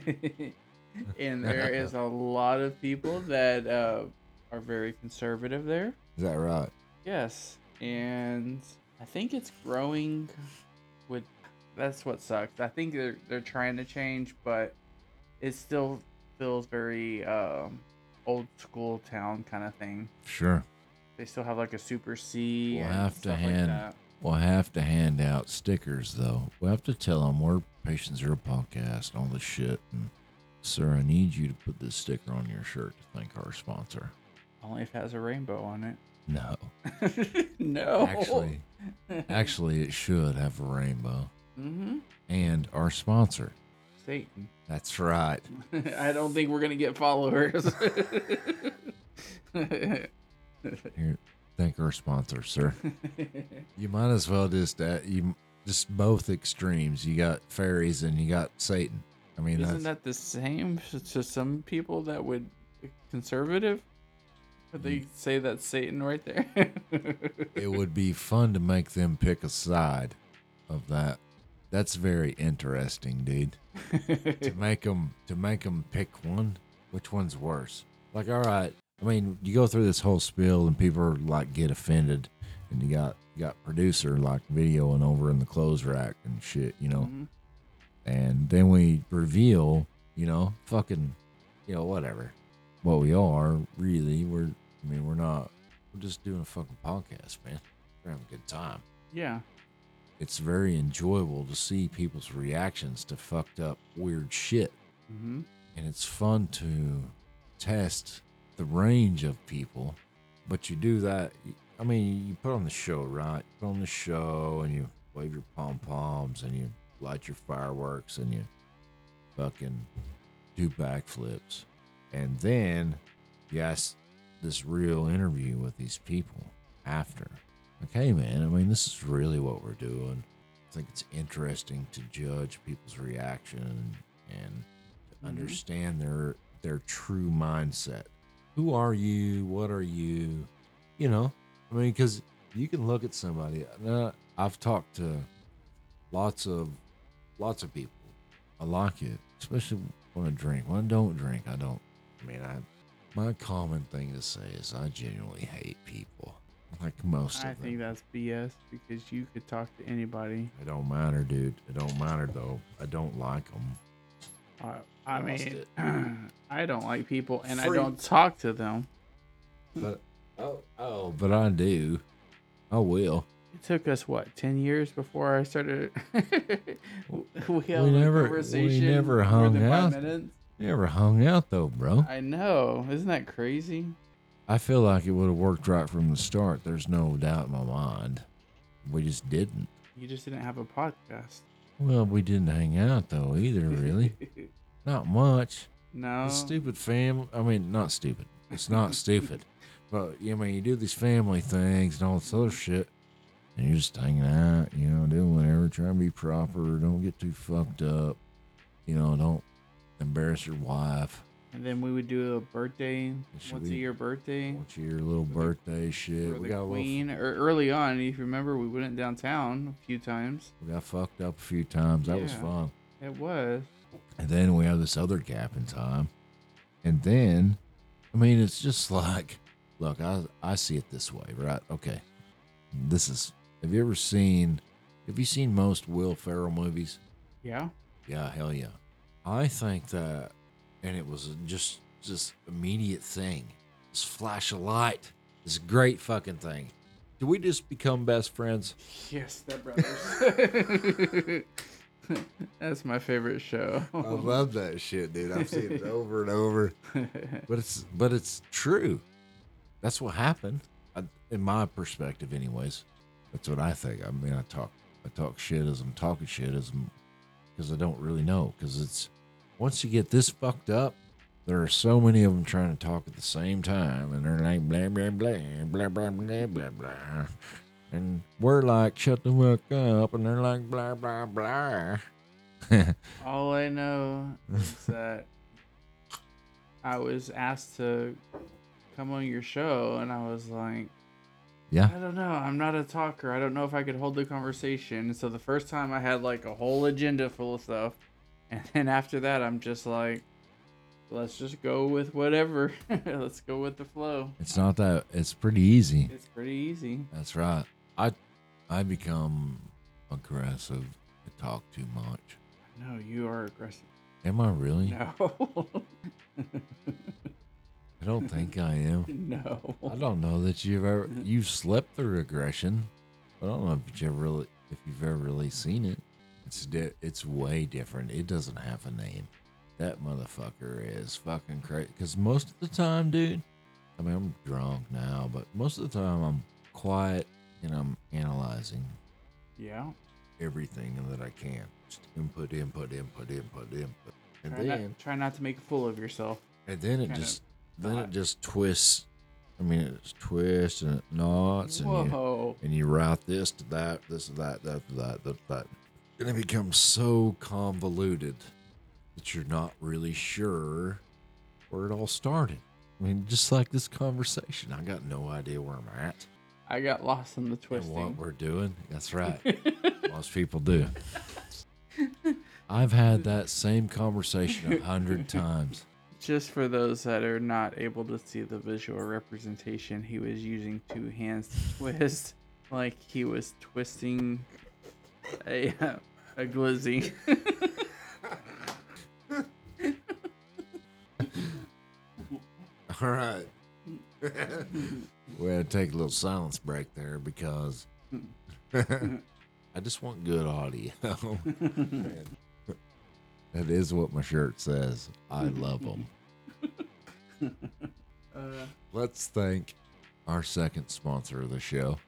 and there is a lot of people that uh, are very conservative there. Is that right? Yes, and I think it's growing. With that's what sucks. I think they're they're trying to change, but it's still feels very um, old school town kind of thing. Sure. They still have like a super C. We'll have to hand- Like. We'll have to hand out stickers, though. We'll have to tell them we're Patient Zero Podcast, and all this shit. And, sir, I need you to put this sticker on your shirt to thank our sponsor. Only if it has a rainbow on it. No, [LAUGHS] no. actually, [LAUGHS] actually, it should have a rainbow. Mm-hmm. And our sponsor. Satan. That's right. [LAUGHS] I don't think we're gonna get followers. [LAUGHS] Here, thank our sponsor, sir. [LAUGHS] You might as well just uh, you just both extremes. You got fairies and you got Satan. I mean, Isn't that the same to some people that would conservative? But Mm. they say that's Satan right there. it would be fun to make them pick a side of that. That's very interesting, dude. to [LAUGHS] make them to make them pick one. Which one's worse? Like, all right. I mean, you go through this whole spiel and people are like get offended, and you got you got producer like videoing over in the clothes rack and shit, you know. Mhm. and then we reveal, you know, fucking, you know, whatever, what we are really. We're, I mean, we're not. We're just doing a fucking podcast, man. We're having a good time. Yeah. It's very enjoyable to see people's reactions to fucked up weird shit, hmm and it's fun to test the range of people. But you do that. I mean, you put on the show, right? You put on the show, and you wave your pom poms, and you light your fireworks, and you fucking do backflips, and then you ask this real interview with these people after. Okay, man. I mean, this is really what we're doing. I think it's interesting to judge people's reaction and to Mhm. understand their their true mindset. Who are you? What are you? You know, I mean, because you can look at somebody. Uh, I've talked to lots of lots of people. I like it, especially when I drink. When I don't drink, I don't. I mean, I my common thing to say is I genuinely hate people. Like most I of them. think that's BS because you could talk to anybody. It don't matter, dude. It don't matter though. I don't like them. Uh, I Lost mean. [CLEARS THROAT] I don't like people and I don't talk to them. But oh, oh, but I do. I will. It took us what ten years before I started. [LAUGHS] we held We a never- we conversation never more hung than out. five minutes. You never hung out though, bro. I know, isn't that crazy? I feel like it would have worked right from the start. There's no doubt in my mind. We just didn't. You just didn't have a podcast. Well, we didn't hang out though either, really. [LAUGHS] not much. no. The stupid fam. I mean, not stupid. It's not [LAUGHS] stupid. But I mean, you do these family things and all this other shit, and you're just hanging out. You know, doing whatever, trying to be proper. Don't get too fucked up. You know, don't embarrass your wife. And then we would do a birthday, Should once a we- year birthday What's your little birthday shit? for We the got a little, queen. Or early on, if you remember, we went downtown a few times. we got fucked up a few times. That was Yeah. fun. It was. And then we have this other gap in time. And then, I mean, it's just like, look, I, I see it this way, right? Okay. This is, have you ever seen, have you seen most Will Ferrell movies? Yeah. Yeah, hell yeah. I think that, and it was just, just immediate thing. This flash of light, this great fucking thing. Did we just become best friends? Yes, that brothers. [LAUGHS] That's my favorite show. I love that shit, dude. I've seen it over and over. [LAUGHS] But it's but it's true. That's what happened, I, in my perspective, anyways. That's what I think. I mean, I talk I talk shit as I'm talking shit as I'm because I don't really know. Because it's once you get this fucked up, there are so many of them trying to talk at the same time, and they're like blah blah blah blah blah blah blah blah, and we're like shut the fuck up, and they're like blah blah blah. [LAUGHS] All I know is that I was asked to come on your show, and I was like, yeah, I don't know. I'm not a talker. I don't know if I could hold the conversation. So the first time I had like a whole agenda full of stuff, and then after that, I'm just like, let's just go with whatever. [LAUGHS] let's go with the flow. it's not that. It's pretty easy. It's pretty easy. That's right. I I become aggressive. I talk too much. No, you are aggressive. Am I really? No. [LAUGHS] [LAUGHS] I don't think I am. no. I don't know that you've ever you've slept through aggression. I don't know if you've ever really if you've ever really seen it. It's di- it's way different. It doesn't have a name. That motherfucker is fucking crazy. Because most of the time, dude. I mean, I'm drunk now, but most of the time I'm quiet and I'm analyzing Yeah. everything that I can. Just input, input, input, input, input. And Try then, not, try not to make a fool of yourself. and then it just, then thought. it just twists. I mean, it's twists and it knots, and you Whoa. and you route this to that, this to that, that to that, that to that, and it becomes so convoluted that you're not really sure where it all started. I mean, just like this conversation, I got no idea where I'm at I got lost in the and what we're doing. That's right. [LAUGHS] Most people do. I've had that same conversation a hundred [LAUGHS] times. Just for those that are not able to see the visual representation, he was using two hands to twist, like he was twisting a a glizzy. All right. we had to take a little silence break there because I just want good audio. [LAUGHS] that is what my shirt says. I love them. uh, Let's thank our second sponsor of the show.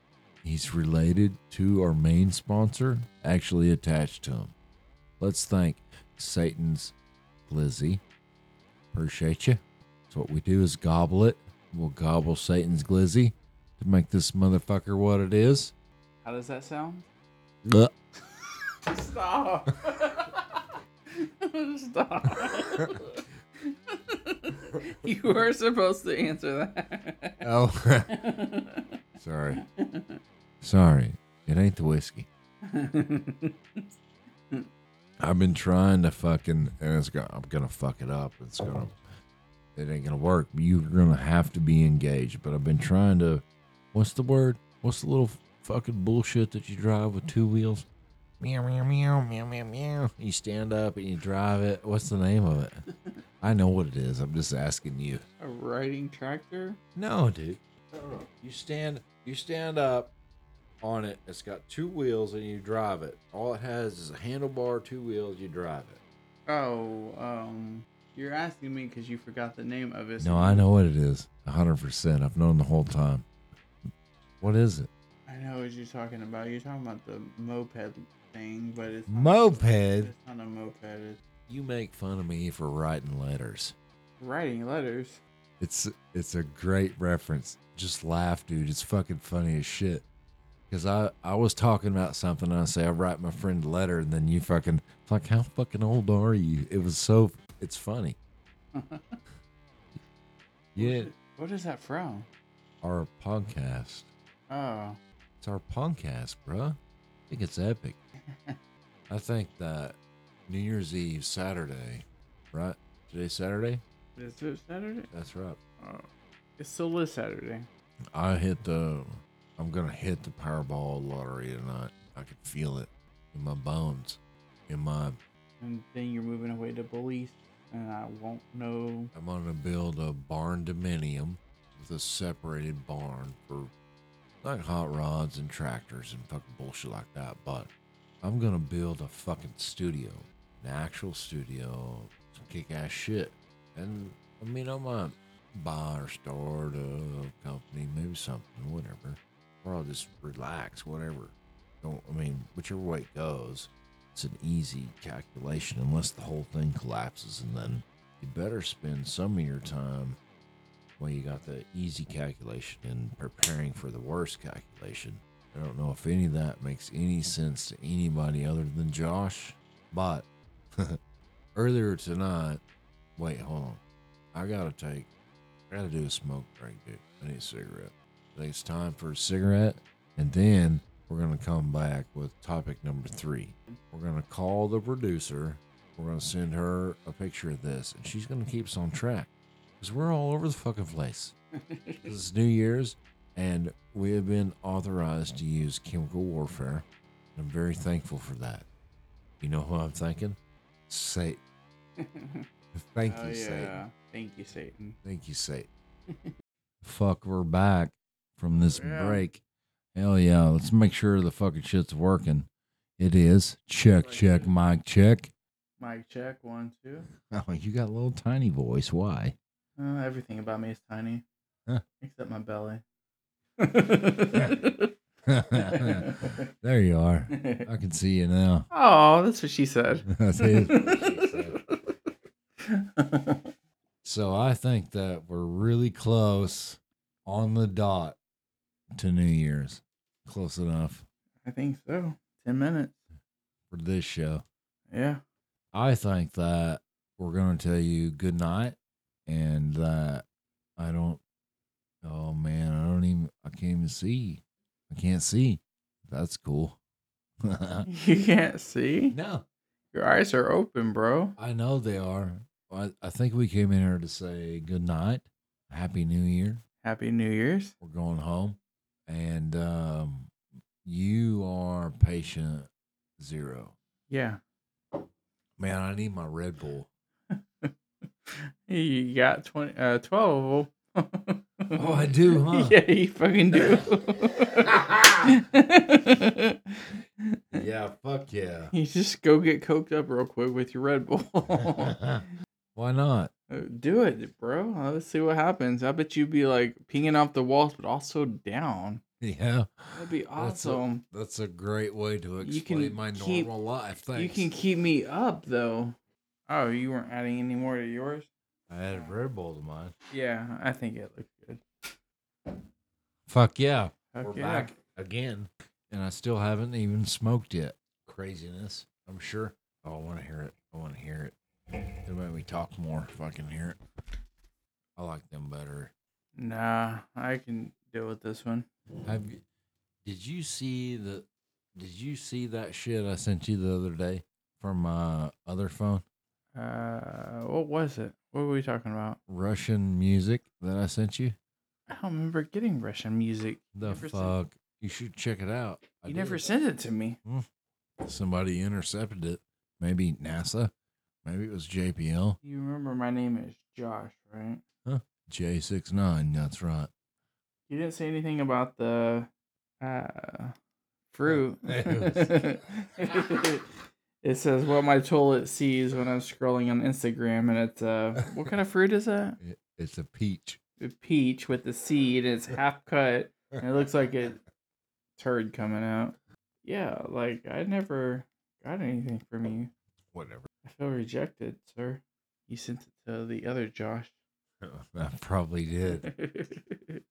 He's related to our main sponsor, actually attached to him. Let's thank Satan's Glizzy. Appreciate you. So what we do is gobble it. We'll gobble Satan's Glizzy to make this motherfucker what it is. how does that sound? Ugh. Stop. [LAUGHS] Stop. [LAUGHS] you were supposed to answer that. Oh, [LAUGHS] sorry. Sorry. It ain't the whiskey. [LAUGHS] I've been trying to fucking, and it's gonna, I'm gonna fuck it up. It's gonna, it ain't gonna work. You're gonna have to be engaged. But I've been trying to, what's the word? What's the little fucking bullshit that you drive with two wheels? Meow, meow, meow, meow, meow, meow. You stand up and you drive it. What's the name of it? I know what it is. I'm just asking you. A riding tractor? No, dude. You stand you stand up on it. It's got two wheels and you drive it. All it has is a handlebar, two wheels, you drive it. Oh, um, you're asking me because you forgot the name of it. No, I know what it is. Hundred percent. I've known the whole time. What is it? I know what you're talking about. You're talking about the moped thing, but it's not, Moped. It's not a moped. It's You make fun of me for writing letters. writing letters. It's it's a great reference. Just laugh, dude. It's fucking funny as shit. Cause I I was talking about something and I say I write my friend a letter and then you fucking it's like how fucking old are you? It was so it's funny. [LAUGHS] yeah, What is that from? our podcast. Oh, It's our podcast, bruh. I think it's epic. [LAUGHS] I think that New Year's Eve, Saturday, right? Today's Saturday. is it Saturday? That's right. Oh, it's still this Saturday. I hit the. I'm gonna hit the Powerball lottery tonight. I can feel it in my bones, in my. And then you're moving away to Belize, and I won't know. I'm gonna build a barndominium with a separated barn for like hot rods and tractors and fucking bullshit like that. But I'm gonna build a fucking studio, an actual studio, some kick ass shit. And I mean, I might buy or start a company, maybe something, whatever. Just relax, whatever. Don't, I mean, whichever way it goes, it's an easy calculation unless the whole thing collapses. And then you better spend some of your time well, you got the easy calculation and preparing for the worst calculation. I don't know if any of that makes any sense to anybody other than Josh, but [LAUGHS] earlier tonight, wait, hold on. I gotta take, I gotta do a smoke break, dude. I need a cigarette. It's time for a cigarette, and then we're gonna come back with topic number three. We're gonna call the producer. We're gonna send her a picture of this, and she's gonna keep us on track because we're all over the fucking place. [LAUGHS] this is New Year's, and we have been authorized to use chemical warfare. I'm very thankful for that. You know who I'm thanking? Satan. [LAUGHS] Thank oh you, yeah. Satan. Thank you, Satan. Thank you, Satan. [LAUGHS] Fuck, we're back from this Yeah. break. Hell yeah, let's make sure the fucking shit's working. It is. Check, check, mic check. Mic check one two. [LAUGHS] Oh, you got a little tiny voice. Why? Uh, everything about me is tiny, Huh. [LAUGHS] except my belly. [LAUGHS] there you are. I can see you now. oh, that's what she said. That's it. So I think that we're really close on the dot to New Year's. Close enough I think so. Ten minutes. for this show. Yeah. I think that we're going to tell you good night and that I don't, oh man, I don't even, I can't even see. I can't see. That's cool. [LAUGHS] You can't see. no, Your eyes are open, bro. I know they are. I, I think we came in here to say good night, happy new year. Happy New Year's. We're going home, and um, you are patient zero. Yeah. Man, I need my Red Bull. [LAUGHS] You got 20, uh, 12 of them. Oh, I do, [LAUGHS] huh? Yeah, you fucking do. [LAUGHS] Yeah, fuck yeah. You just go get coked up real quick with your Red Bull. Why not? Uh, Do it, bro. Let's see what happens. I bet you'd be like pinging off the walls, but also down. Yeah, That'd be That's a- awesome. that's a great way to You can explain my keep- normal life. Thanks. You can keep me up though. Oh, you weren't adding any more to yours? I added Red Bull to mine. Yeah, I think it looks good. Fuck yeah. Heck We're yeah. back again, and I still haven't even smoked yet. Craziness, I'm sure. Oh, I want to hear it. I want to hear it. It'll make me talk more if I can hear it. I like them better. Nah, I can deal with this one. Have you? Did you see the? Did you see that shit I sent you the other day from my other phone? Uh, what was it? What were we talking about? Russian music that I sent you. I don't remember getting Russian music. The Never fuck! You should check it out. I You never did. sent it to me. Somebody intercepted it. Maybe NASA. Maybe it was JPL. You remember my name is Josh, right? Huh? J69. That's right. You didn't say anything about the uh, fruit. [LAUGHS] [LAUGHS] It says what my toilet sees when I'm scrolling on Instagram, and it's uh, [LAUGHS] what kind of fruit is that? It, it's a peach. A peach with the seed. And it's half cut, and it looks like a turd coming out. Yeah, like I never got anything from you. Whatever. I feel rejected, sir. You sent it to the other Josh. [LAUGHS] I probably did.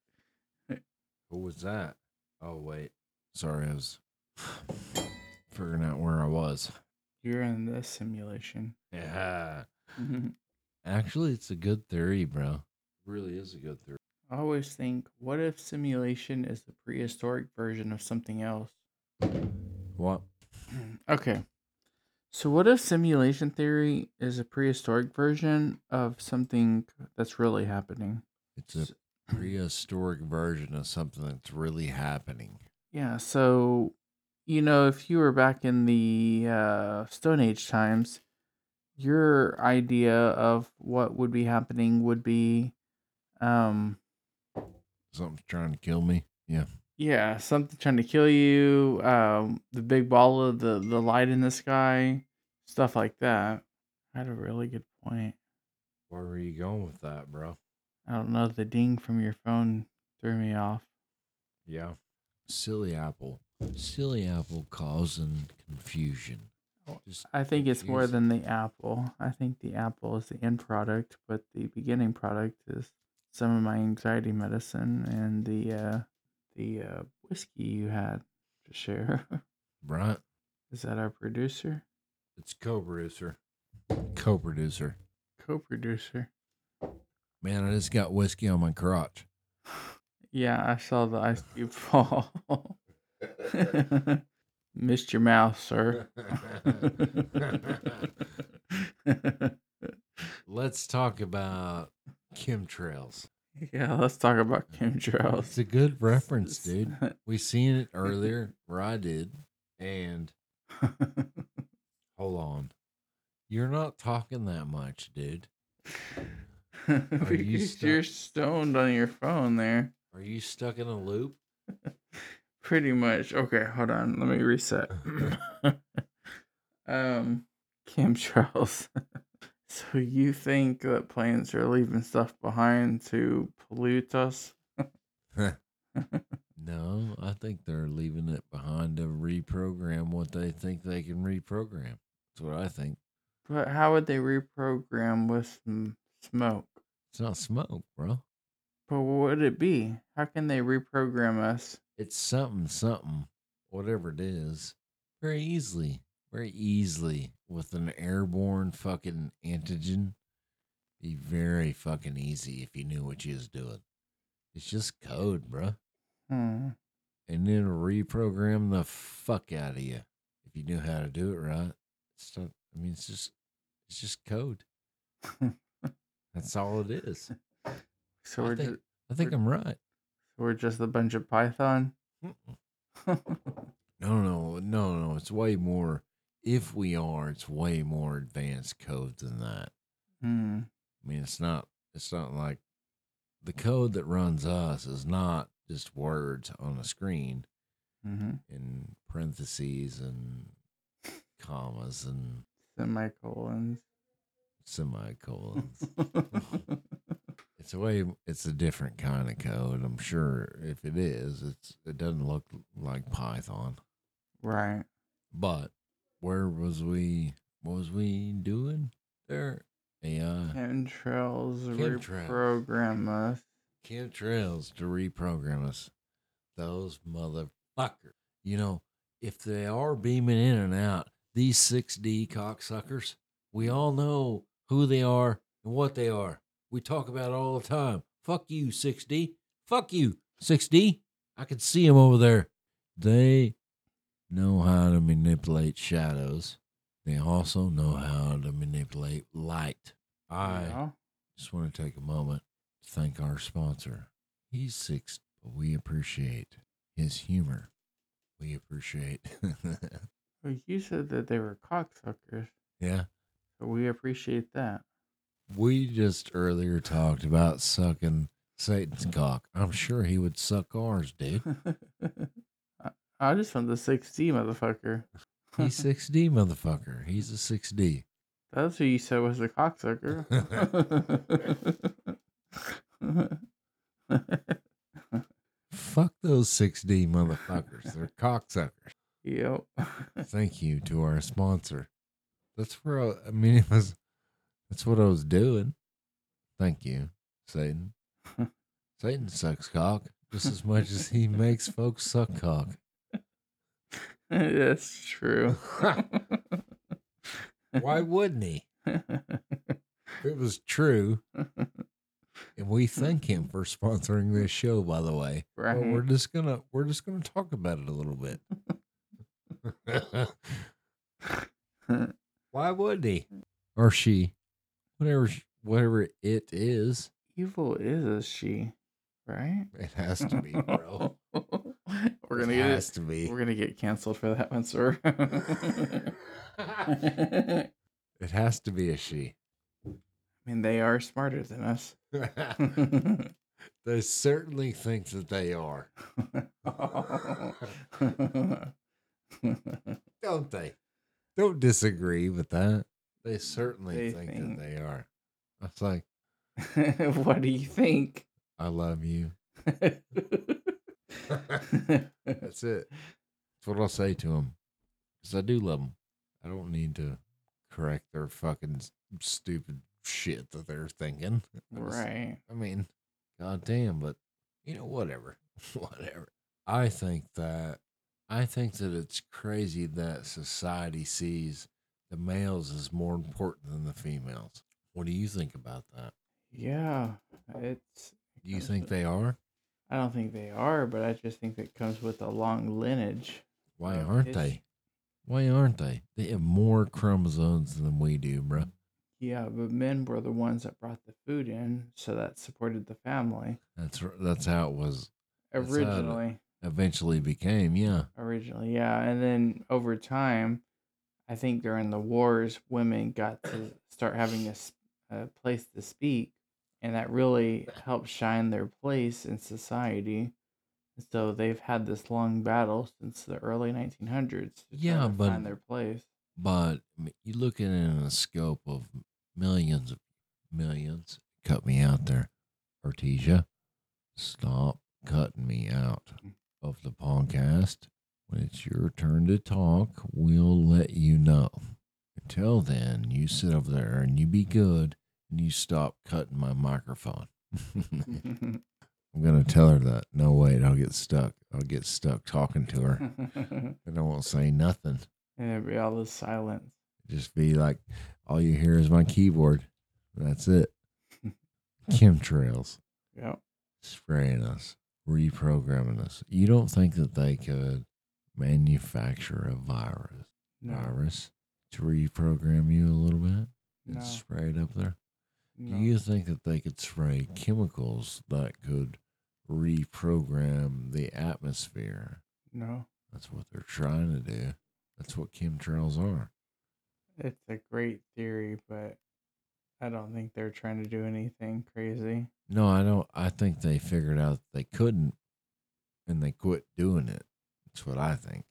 [LAUGHS] Who was that? Oh, wait. Sorry, I was [SIGHS] figuring out where I was. You're in this simulation. Yeah. Mm-hmm. Actually, it's a good theory, bro. really is a good theory. I always think, what if simulation is the prehistoric version of something else? What? [CLEARS THROAT] Okay. So, what if simulation theory is a prehistoric version of something that's really happening? It's a [CLEARS THROAT] prehistoric version of something that's really happening. Yeah. So, you know, if you were back in the uh, Stone Age times, your idea of what would be happening would be, um, Something's trying to kill me. Yeah. Yeah, something trying to kill you. Um, the big ball of the the light in the sky, stuff like that. I had a really good point. Where were you going with that, bro? I don't know. The ding from your phone threw me off. Yeah. Silly Apple. Silly Apple causing confusion. Just I think it's more than the apple. I think the apple is the end product, but the beginning product is some of my anxiety medicine and the uh, the uh, whiskey you had to share. [LAUGHS] right. is that our producer? It's co-producer. Co-producer. Co-producer. Man, I just got whiskey on my crotch. Yeah, I saw the ice cube [LAUGHS] fall. [LAUGHS] Missed your mouth, sir. Let's talk about chemtrails. [LAUGHS] yeah, let's talk about Kim Charles. It's a good [LAUGHS] reference, dude. [LAUGHS] We seen it earlier, or I did. And hold on. You're not talking that much, dude. you because you are stoned on your phone there. Are you stuck in a loop? Pretty much. Okay, hold on. Let me reset. [COUGHS] um, chemtrails. So you think that planes are leaving stuff behind to pollute us? [LAUGHS] No, I think they're leaving it behind to reprogram what they think they can reprogram. That's what I think. But how would they reprogram with smoke? It's not smoke, bro. But what would it be? How can they reprogram us? It's something, something, whatever it is, very easily, very easily with an airborne fucking antigen. Be very fucking easy if you knew what you was doing. It's just code, bro. Hmm. And then reprogram the fuck out of you if you knew how to do it right. It's not, I mean, it's just, it's just code. [LAUGHS] That's all it is. So I we're think, just I think I'm right. we're just a bunch of Python. [LAUGHS] No, no, no, no. It's way more. If we are, it's way more advanced code than that. hmm. I mean, it's not. It's not like the code that runs us is not just words on a screen hmm in parentheses and commas and Semicolons. semicolons. [LAUGHS] it's a way. It's a different kind of code. I'm sure. If it is, it's it doesn't look like Python. right. But where was we? What was we doing there? Yeah. Chemtrails Chemtrails. reprogram us. chemtrails to reprogram us. Those motherfuckers. You know, if they are beaming in and out, these 6D cocksuckers, we all know who they are and what they are. We talk about it all the time. Fuck you, 6D. Fuck you, 6D. I can see them over there. They know how to manipulate shadows. They also know how to manipulate light. I Yeah. just want to take a moment to thank our sponsor. He's six, but we appreciate his humor. We appreciate. [LAUGHS] Well, you said that they were cocksuckers, yeah. so we appreciate that. We just earlier talked about sucking Satan's cock. I'm sure he would suck ours, dude. [LAUGHS] I- just want the 6D motherfucker. He's [LAUGHS] 6D, motherfucker. He's a 6D. That's who you said was a cocksucker. [LAUGHS] Fuck those 6D motherfuckers. They're cocksuckers. yep. Thank you to our sponsor. That's where I, I mean it was. That's what I was doing. Thank you, Satan. [LAUGHS] Satan sucks cock just as much as he makes folks suck cock. [LAUGHS] That's true. [LAUGHS] Why wouldn't he? If [LAUGHS] it was true, and we thank him for sponsoring this show, by the way. But we're just gonna we're just gonna talk about it a little bit. Why would he or she, whatever whatever it is? Evil is a she, right? It has to be, bro. [LAUGHS] we're gonna get has to be. we're gonna get canceled for that one, sir. [LAUGHS] It has to be a she. I mean, they are smarter than us. [LAUGHS] They certainly think that they are, don't they? Don't disagree with that. They certainly They think, think- that they are. I was like, what do you think? I love you. [LAUGHS] That's it. That's what I'll say to them. Because I do love them. I don't need to correct their fucking stupid shit that they're thinking. [LAUGHS] I just- right. I mean, goddamn, but you know, whatever, [LAUGHS] whatever. I think that I think that it's crazy that society sees the males as more important than the females. What do you think about that? Yeah. It's you think they are? I don't think they are, but I just think it comes with a long lineage. Why aren't it's- they? Why aren't they? They have more chromosomes than we do, bruh. Yeah, but men were the ones that brought the food in, so that supported the family That's that's how it was how it- originally. eventually became. Yeah, Originally, yeah, and then over time, I think during the wars, women got to start having a place to speak, and that really helps shine their place in society. So they've had this long battle since the early 1900s. To Yeah, but- find their place. but you look at it in a scope of millions of millions. Cut me out there, Artesia. Stop cutting me out mm. of the podcast. When it's your turn to talk, we'll let you know. Until then, you sit over there and you be good and you stop cutting my microphone. [LAUGHS] [LAUGHS] I'm gonna tell her that. No wait, I'll get stuck. I'll get stuck talking to her, and [LAUGHS] I won't say nothing. and it'd be all this silence. Just be like, all you hear is my keyboard. That's it. Chemtrails Yep. spraying us, reprogramming us. You don't think that they could manufacture a virus, No. virus to reprogram you a little bit and No. spray it up there? No. Do you think that they could spray chemicals that could reprogram the atmosphere? no. That's what they're trying to do. That's what chemtrails are. It's a great theory, but I don't think they're trying to do anything crazy. No, I don't. I think they figured out they couldn't, and they quit doing it. That's what I think.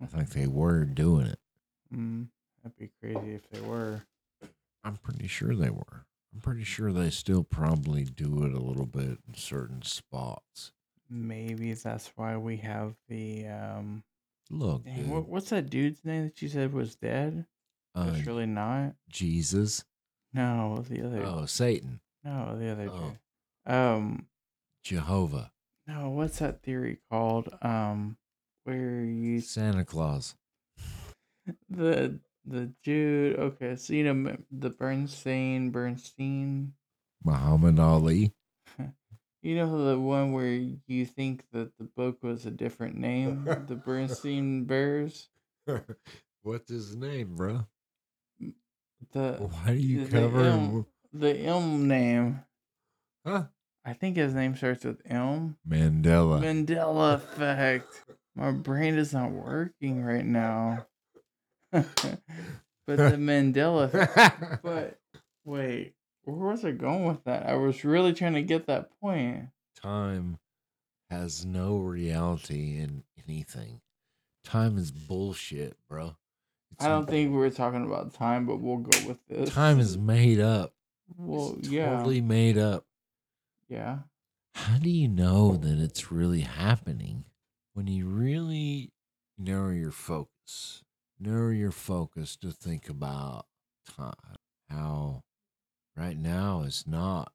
I think they [LAUGHS] were doing it. mm, that'd be crazy if they were. I'm pretty sure they were. I'm pretty sure they still probably do it a little bit in certain spots. Maybe that's why we have the um. Look, Dang, what, what's that dude's name that you said was dead? uh, It's really not. Jesus. No, the other. Oh, Satan, No, the other Oh. dude. Um. Jehovah, No, what's that theory called? Um, where you Santa Claus. [LAUGHS] the the dude. Okay, so you know the Bernstein Bernstein. Muhammad Ali. [LAUGHS] You know the one where you think that the book was a different name, the Bernstein Bears. [LAUGHS] What's his name, bro? The Why do you the cover? M, the Elm name. Huh? I think his name starts with Elm. Mandela. Mandela effect. [LAUGHS] My brain is not working right now. [LAUGHS] but the Mandela. But wait, where was I going with that? I was really trying to get that point. time has no reality in anything. Time is bullshit, bro. It's I don't think we were talking about time, but we'll go with this. time is made up. well, it's yeah, totally made up. yeah. How do you know that it's really happening when you really narrow your focus? Narrow your focus to think about time. How right now is not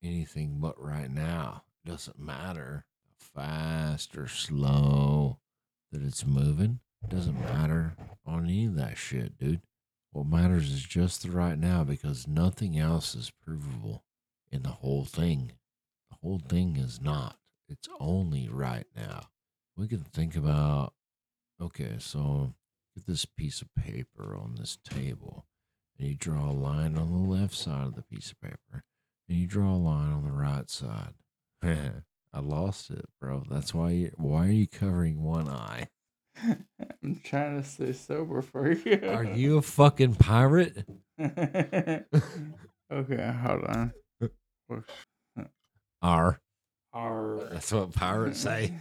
anything but right now. It doesn't matter how fast or slow that it's moving. It doesn't matter on any of that shit, dude. What matters is just the right now because nothing else is provable in the whole thing. The whole thing is not. It's only right now. We can think about okay, so get this piece of paper on this table, and you draw a line on the left side of the piece of paper, and you draw a line on the right side. [LAUGHS] I lost it, bro. That's why you why are you covering one eye? [LAUGHS] I'm trying to stay sober for you. Are you a fucking pirate? [LAUGHS] okay, hold on. R. Our That's what pirates say.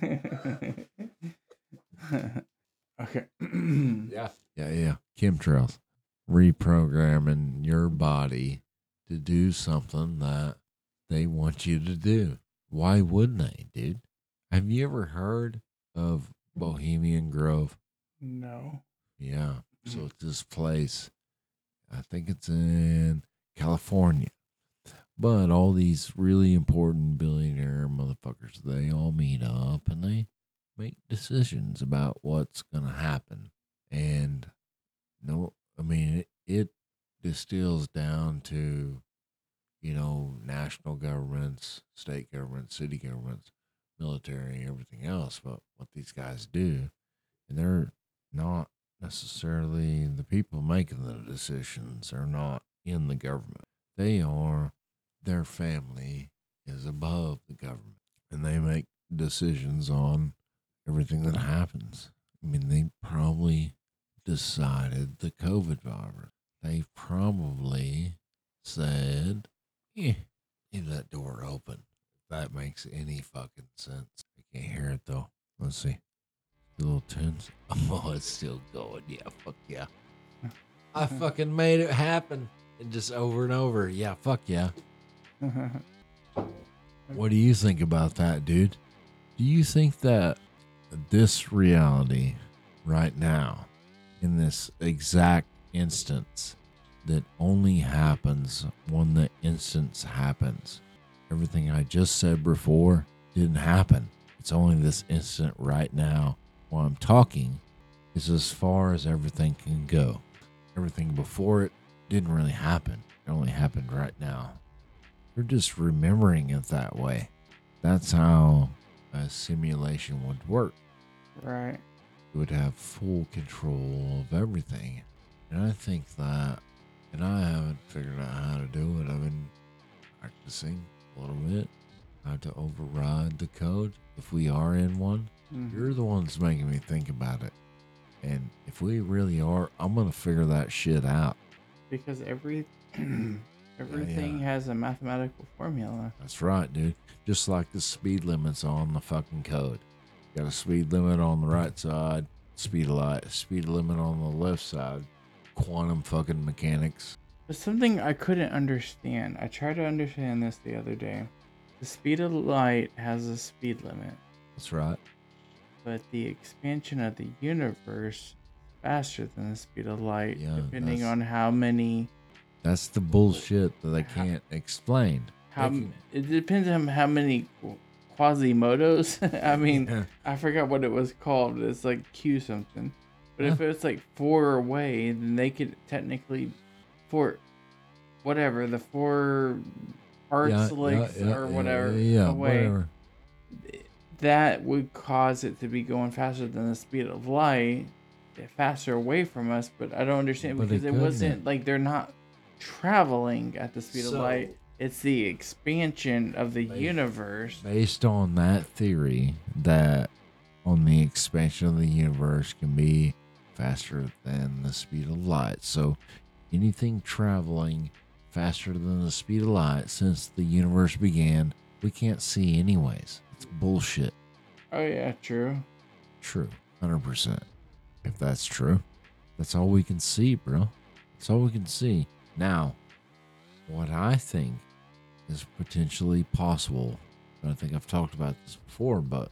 Okay. [CLEARS THROAT] yeah. Yeah, yeah. Chemtrails. Reprogramming your body to do something that they want you to do. Why wouldn't they, dude? Have you ever heard of Bohemian Grove? no. Yeah. So mm. it's this place. I think it's in California. But all these really important billionaire motherfuckers, they all meet up and they make decisions about what's going to happen. And no, I mean, it, it distills down to, you know, national governments, state governments, city governments, military, everything else, but what these guys do. And they're not necessarily the people making the decisions they're not in the government. They are, their family is above the government and they make decisions on everything that happens. I mean, they probably decided the COVID virus. They probably said, eh, leave that door open. If that makes any fucking sense. I can't hear it though. Let's see. The little tunes. [LAUGHS] Oh, it's still going. Yeah, fuck yeah. I [LAUGHS] fucking made it happen. And just over and over. Yeah, fuck yeah. [LAUGHS] What do you think about that, dude? Do you think that this reality right now, in this exact instance, that only happens when the instance happens? Everything I just said before didn't happen. It's only this instant right now while I'm talking is as far as everything can go. Everything before it didn't really happen. It only happened right now. You're just remembering it that way. That's how a simulation would work. right. You would have full control of everything. And I think that, and I haven't figured out how to do it. I've been practicing a little bit how to override the code if we are in one. Mhm. You're the ones making me think about it. And if we really are, I'm going to figure that shit out. Because every [CLEARS THROAT] everything has a mathematical formula. That's right, dude. Just like the speed limits on the fucking code. Got a speed limit on the right side, speed of light, speed limit on the left side. Quantum fucking mechanics. But something I couldn't understand. I tried to understand this the other day. The speed of light has a speed limit, That's right. but the expansion of the universe faster than the speed of light, Yeah, depending that's- on how many. That's the bullshit that I can't explain. How can- it depends on how many Quasimodos. [LAUGHS] I mean, I forgot what it was called. It's like Q something. But if it's like four away, then they could technically four whatever, the four arts Yeah, yeah, yeah, or whatever Yeah, away. whatever. That would cause it to be going faster than the speed of light, faster away from us, but I don't understand But because it couldn't. wasn't like they're not traveling at the speed of light. It's the expansion of the They- universe. Based on that theory, that on the expansion of the universe can be faster than the speed of light. So anything traveling faster than the speed of light since the universe began, we can't see anyways. It's bullshit. Oh yeah, true. True. 100%. If that's true, that's all we can see, bro. That's all we can see. Now, what I think is potentially possible, I think I've talked about this before, but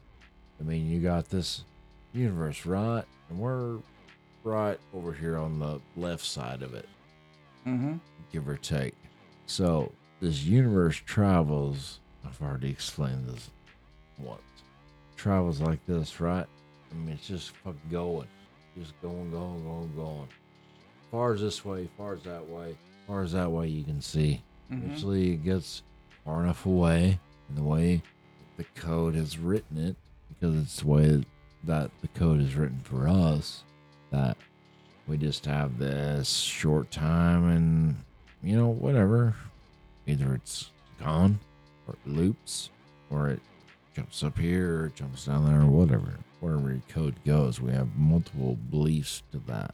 I mean, you got this universe, right? And we're right over here on the left side of it, Mm-hmm. give or take. So, this universe travels, I've already explained this once, travels like this, right? I mean, it's just fucking going. Just going, going, going, going. Far as this way, far as that way, far as that way you can see. Mhm. Eventually it gets far enough away and the way the code has written it, because it's the way that the code is written for us, that we just have this short time and you know, whatever. Either it's gone or it loops or it jumps up here or jumps down there or whatever. Wherever your code goes, we have multiple beliefs to that.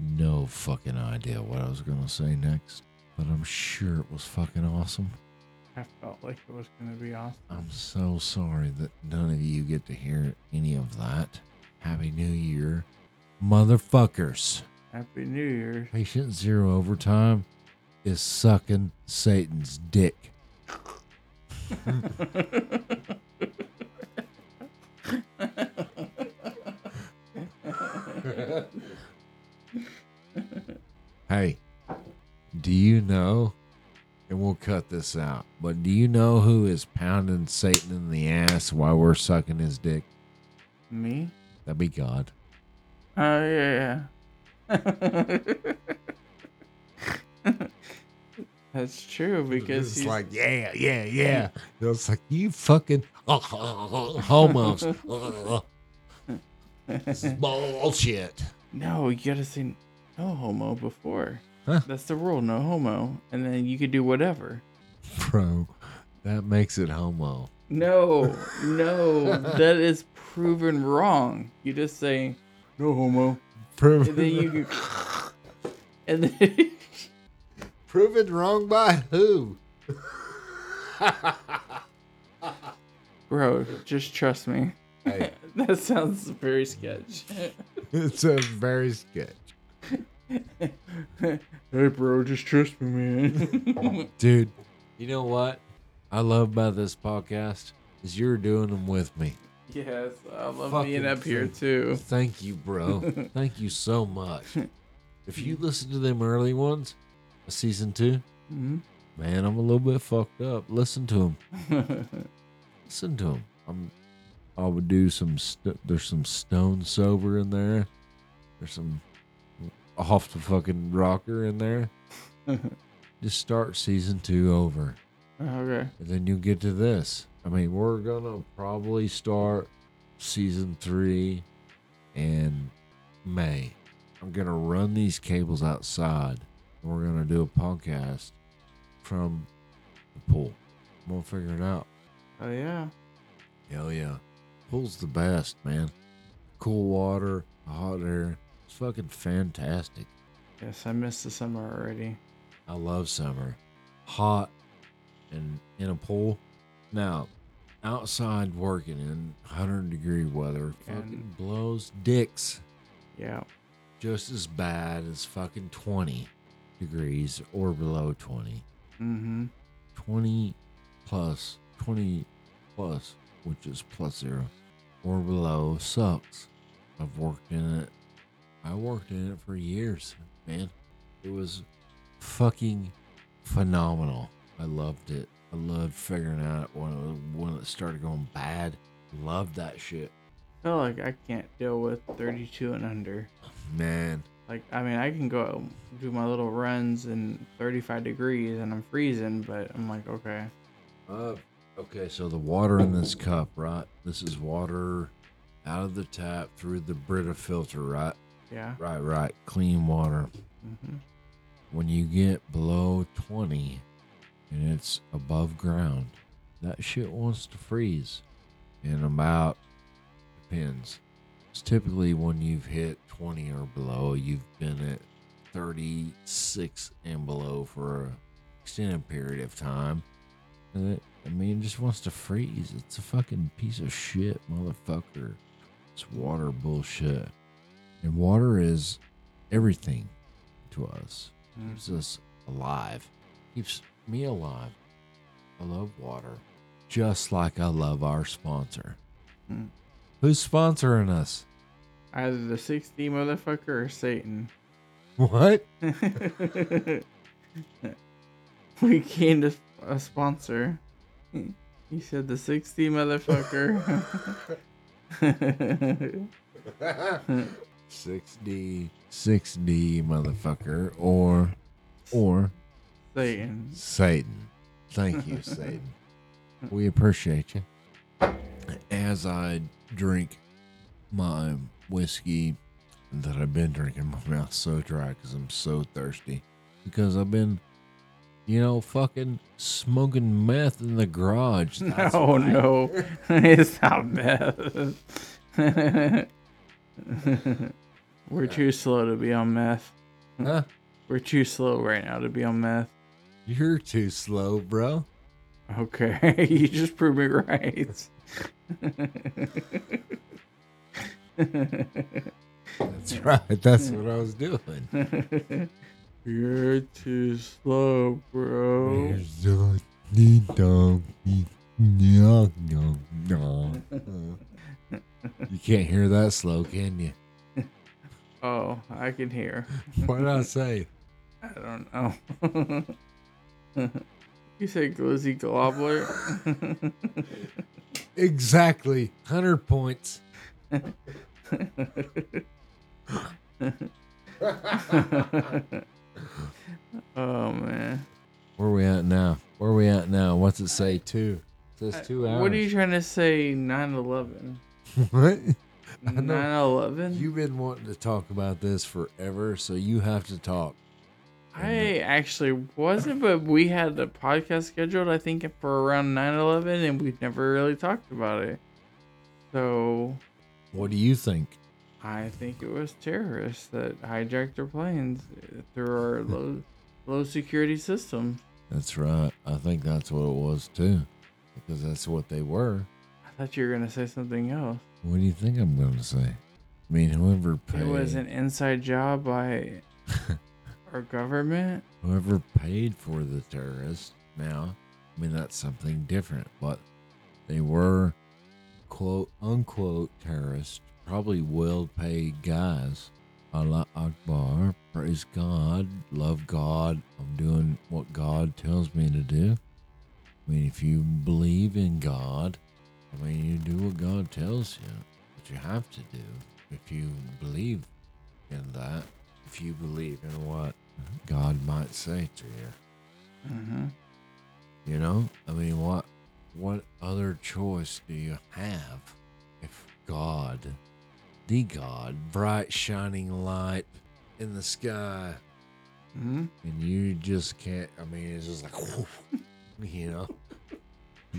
I have no fucking idea what I was gonna say next, but I'm sure it was fucking awesome. I felt like it was gonna be awesome. I'm so sorry that none of you get to hear any of that. Happy New Year, motherfuckers. Happy New Year. Patient Zero Overtime is sucking Satan's dick. [LAUGHS] [LAUGHS] [LAUGHS] Hey, do you know? And we'll cut this out. But do you know who is pounding Satan in the ass while we're sucking his dick? Me? That'd be God. Oh yeah, yeah. [LAUGHS] That's true because it's he's like, yeah, yeah, yeah. It's like you fucking [LAUGHS] homos. this is bullshit. No, you gotta say no homo before. Huh? That's the rule, no homo, and then you could do whatever. Bro, that makes it homo. No, no, that is proven wrong. You just say no homo, Prove, and then you, and then [LAUGHS] proven wrong by who? [LAUGHS] bro, just trust me. Hey, [LAUGHS] That sounds very sketch. It's a very sketch. [LAUGHS] hey, bro, just trust me, man. [LAUGHS] Dude, you know what I love about this podcast is you're doing them with me. yes, I love Fucking being up here too. Thank you, bro. [LAUGHS] Thank you so much. If you listen to them early ones, season two, Mhm. man, I'm a little bit fucked up. Listen to them. Listen to them. I'm. I would do some. St- there's some stone sober in there. There's some off the fucking rocker in there. [LAUGHS] Just start season two over. okay. And then you get to this. I mean, we're gonna probably start season three in May. I'm gonna run these cables outside, and we're gonna do a podcast from the pool. I'm gonna figure it out. Oh yeah. Hell yeah, pool's the best, man. Cool water, hot air. It's fucking fantastic. Yes, I missed the summer already. I love summer. Hot and in a pool. Now, outside working in 100 degree weather fucking And- blows dicks Yeah. just as bad as fucking 20 degrees or below 20. Mm-hmm. 20 plus, 20 plus, which is plus zero, or below sucks. I've worked in it. I worked in it for years, man. It was fucking phenomenal. I loved it. I loved figuring out when it, when it started going bad. Loved that shit. I feel like I can't deal with 32 and under. Man, Like, I mean, I can go do my little runs in 35 degrees and I'm freezing, but I'm like, okay. Uh, okay, so the water in this cup, right? This is water out of the tap through the Brita filter, right? Yeah. Right, right. Clean water. Mm-hmm. When you get below 20 and it's above ground, that shit wants to freeze in about, depends. It's typically when you've hit 20 or below, you've been at 36 and below for an extended period of time. And it, I mean, just wants to freeze. It's a fucking piece of shit, motherfucker. It's water bullshit. And water is everything to us. Keeps us alive. Keeps me alive. I love water. Just like I love our sponsor. Hmm. Who's sponsoring us? Either the 6D motherfucker or Satan. What? [LAUGHS] [LAUGHS] we gained a, a sponsor. He said the 6D motherfucker. [LAUGHS] 6D. 6D motherfucker. Or or Satan. Satan. Thank you, [LAUGHS] Satan. We appreciate you. As I drink my whiskey that I've been drinking, my mouth's so dry because I'm so thirsty. Because I've been, you know, fucking smoking meth in the garage. [LAUGHS] That's oh why. no, [LAUGHS] it's not meth. [LAUGHS] We're too slow to be on meth. Huh? We're too slow right now to be on meth. You're too slow, bro. Okay, you just proved me right. That's right. That's what I was doing. You're too slow, bro. You can't hear that slow, can you? [LAUGHS] Oh, I can hear. [LAUGHS] What did I say? I don't know. [LAUGHS] you said glizzy gobbler? Exactly. 100 points. [LAUGHS] oh man. Where are we at now? Where are we at now? What's it say? Two. It says two hours. What are you trying to say? 9/11. [LAUGHS] what? I 9/11. You've been wanting to talk about this forever, so you have to talk. I actually wasn't, but we had a podcast scheduled, I think, for around 9 11, and we've never really talked about it. So What do you think? I think it was terrorists that hijacked our planes through our [LAUGHS] low, low security system. That's right. I think that's what it was too, because that's what they were. I thought you were going to say something else. What do you think I'm going to say? I mean, whoever paid, It was an inside job by [LAUGHS] our government. whoever paid for the terrorists. Now, I mean, that's something different, but they were quote unquote terrorists, probably well-paid guys. Allah Akbar, praise God, love God. I'm doing what God tells me to do. I mean, if you believe in God, I mean, you do what God tells you, what you have to do. If you believe in that, if you believe in what God might say to you, Mm-hmm. you know, I mean, what what other choice do you have if God, the God, bright shining light in the sky, hmm and you just can't? I mean, it's just like, you know,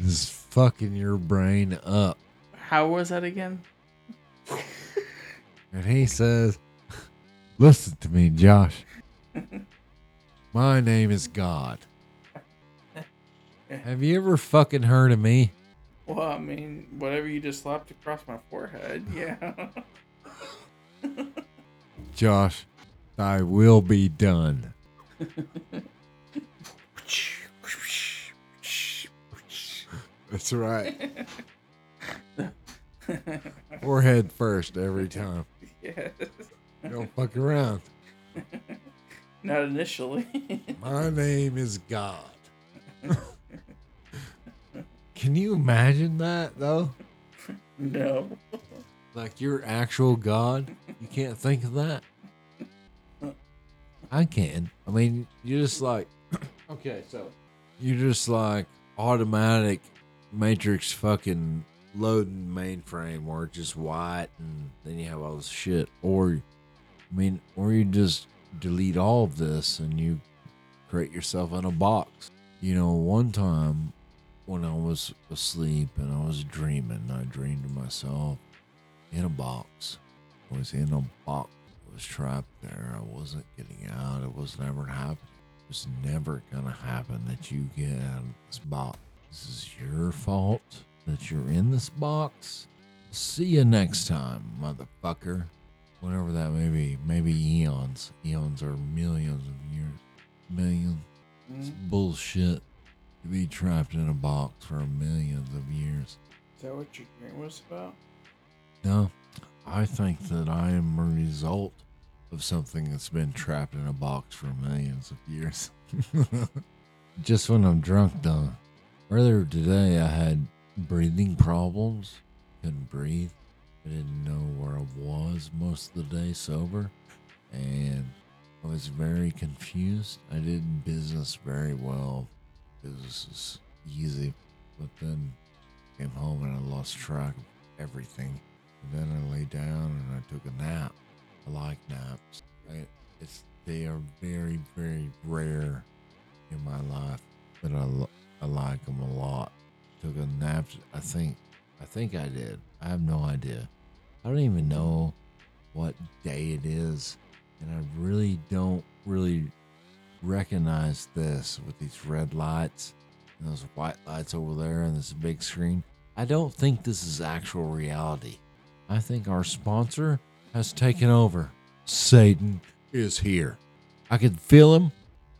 just fucking your brain up. How was that again? [LAUGHS] And he says, Listen to me, Josh. My name is God. [LAUGHS] Have you ever fucking heard of me? Well, I mean, whatever you just slapped across my forehead, yeah. [LAUGHS] [LAUGHS] Josh, I will be done. That's right. [LAUGHS] Forehead first every time. yes. Don't fuck around. [LAUGHS] Not initially. My name is God. Can you imagine that though? no. Like your actual God? You can't think of that? I can. I mean, you're just like, [CLEARS THROAT] okay, so you're just like automatic matrix fucking loading mainframe where it's just white and then you have all this shit. Or, I mean, or you just delete all of this and you create yourself in a box. You know, one time when I was asleep and I was dreaming, I dreamed of myself in a box. I was in a box. I was trapped there. I wasn't getting out. It was never happening. It was never gonna happen that you get out of this box. This is your fault that you're in this box. See you next time, motherfucker. Whatever that may be. Maybe eons. Eons are millions of years. Millions. It's Mm. bullshit to be trapped in a box for millions of years. Is that what your dream was about? No, I think that I am a result of something that's been trapped in a box for millions of years. [LAUGHS] Just when I'm drunk, though. Earlier today, I had breathing problems. Couldn't breathe. I didn't know where I was most of the day sober. And I was very confused. I did business very well. Business is easy. But then came home and I lost track of everything. Then I lay down and I took a nap. I like naps. I, it's they are very very rare in my life, but I, I like them a lot. Took a nap. I think I think I did. I have no idea. I don't even know what day it is, and I really don't really recognize this with these red lights and those white lights over there and this big screen. I don't think this is actual reality. I think our sponsor has taken over. Satan is here. I can feel him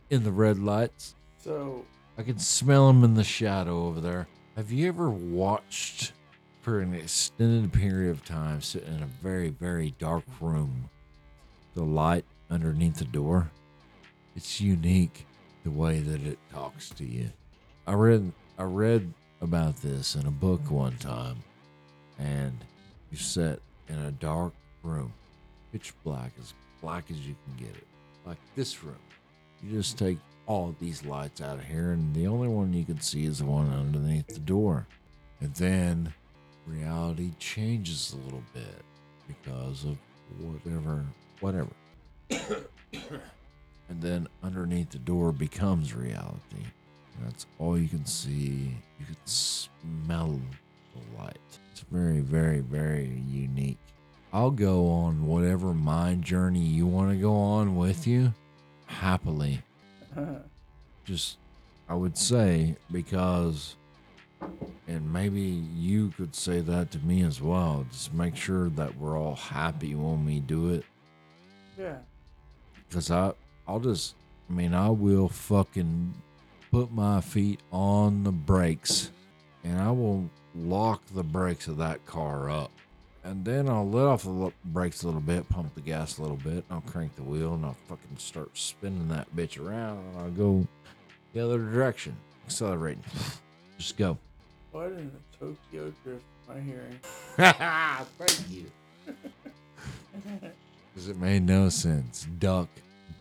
in the red lights. So I can smell him in the shadow over there. Have you ever watched for an extended period of time sitting in a very, very dark room? The light underneath the door. It's unique the way that it talks to you. I read I read about this in a book one time, and you sit in a dark room, pitch black, as black as you can get it, like this room. You just take all these lights out of here, and the only one you can see is the one underneath the door. And then reality changes a little bit because of whatever, whatever. [COUGHS] and then underneath the door becomes reality. That's all you can see. You can smell the light. It's very, very, very unique. I'll go on whatever my journey you want to go on with you happily. [LAUGHS] Just, I would say, because, and maybe you could say that to me as well. Just make sure that we're all happy when we do it. yeah. Because I, I'll just, I mean, I will fucking put my feet on the brakes and I will lock the brakes of that car up. And then I'll let off the brakes a little bit, pump the gas a little bit, and I'll crank the wheel and I'll fucking start spinning that bitch around and I'll go the other direction, accelerating. Just go. What in the Tokyo Drift am I hearing? [LAUGHS] Thank you. [LAUGHS] Because it made no sense. Duck,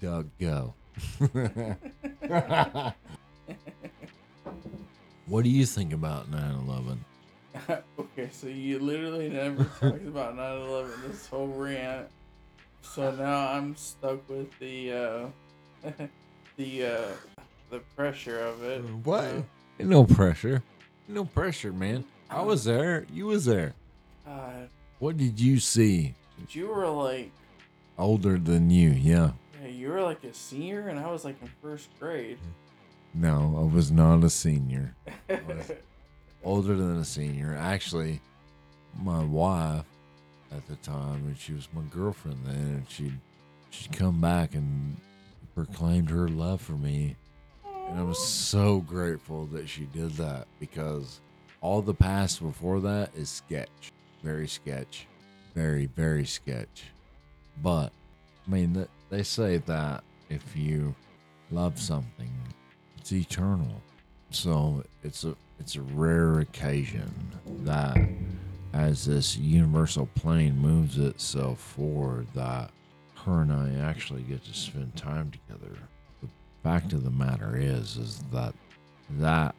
duck, go. [LAUGHS] what do you think about 9 11? [LAUGHS] okay, so you literally never talked about 9/11 this whole rant. So now I'm stuck with the uh [LAUGHS] the uh the pressure of it. What? Uh, Ain't no pressure. No pressure, man. I was there. You was there. God, What did you see? you were like Older than you, yeah. yeah, you were like a senior and I was like in first grade. No, I was not a senior. [LAUGHS] Older than a senior. Actually, my wife at the time, and she was my girlfriend then, and she'd she'd come back and proclaimed her love for me. And I was so grateful that she did that because all the past before that is sketch. Very sketch. Very, very sketch. But, I mean, they say that if you love something, it's eternal. So it's a it's a rare occasion that as this universal plane moves itself forward that her and I actually get to spend time together. The fact of the matter is is that that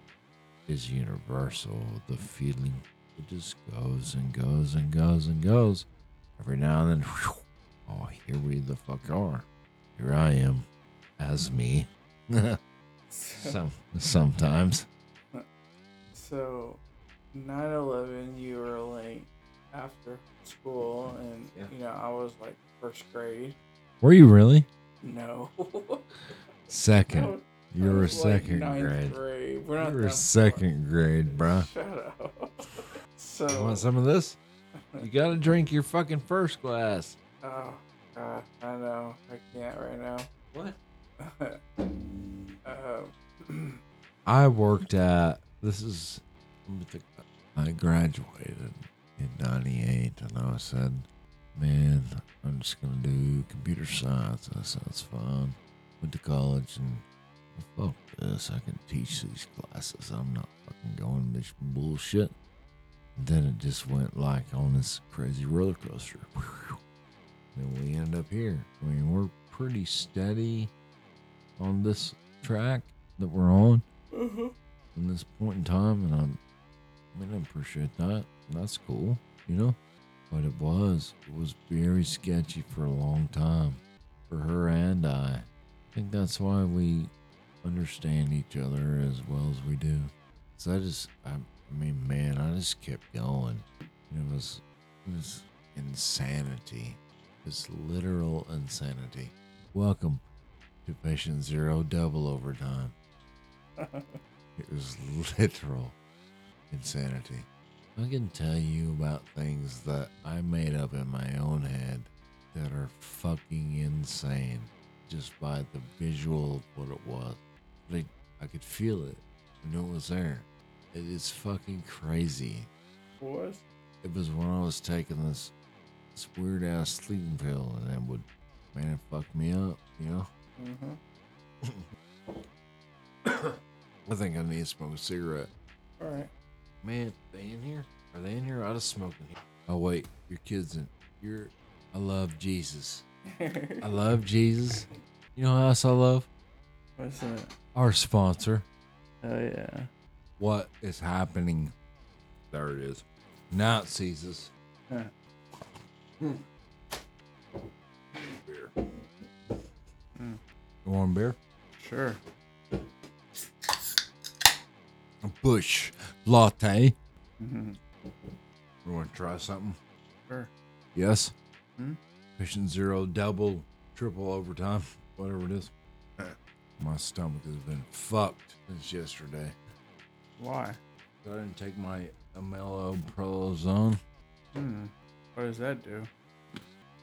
is universal. The feeling it just goes and goes and goes and goes. Every now and then, whew, oh, here we the fuck are. Here I am, as me. [LAUGHS] Some sometimes. So, 9 11, you were like after school, and Yeah. you know, I was like first grade. Were you really? No. [LAUGHS] Second. You were was, like, second grade. grade. We're not You were that far. second grade, bruh. [LAUGHS] Shut up. So you want some of this? You gotta drink your fucking first glass. oh, God, I know. I can't right now. What? [LAUGHS] um, [CLEARS THROAT] I worked at this is. I graduated in '98, and I said, "Man, I'm just gonna do computer science. That sounds fun." Went to college and fuck this. I can teach these classes. I'm not fucking going this bullshit. then it just went like on this crazy roller coaster. Then we end up here. I mean, we're pretty steady on this track that we're on mm-hmm. In this point in time, and I'm, I mean, I appreciate that. That's cool, you know. But it was, it was very sketchy for a long time, for her and I. I think that's why we understand each other as well as we do. So I just, I, I mean, man, I just kept going. It was, it was insanity. It's literal insanity. Welcome to Patient Zero Double Overtime. [LAUGHS] It was literal insanity. I can tell you about things that I made up in my own head that are fucking insane just by the visual of what it was. Like, I could feel it. I knew it was there. It is fucking crazy. Was? It was when I was taking this, this weird ass sleeping pill and it would, man, it fucked me up, you know? Mm-hmm. I think I need to smoke a cigarette. All right. Man, they in here? Are they in here? I just smoke in here. Oh wait, your kids in. You're. I love Jesus. [LAUGHS] I love Jesus. You know who else I love? What's that? Our sponsor. Oh yeah. What is happening? There it is. Now it sees us. Huh. Beer. Mm. You want a beer? Sure. Busch Latte. Mm-hmm. You want to try something? Sure. Yes. Hmm? Patient zero, double, triple overtime, whatever it is. My stomach has been fucked since yesterday. Why? I didn't take my Amelo Prolozone. Hmm. What does that do?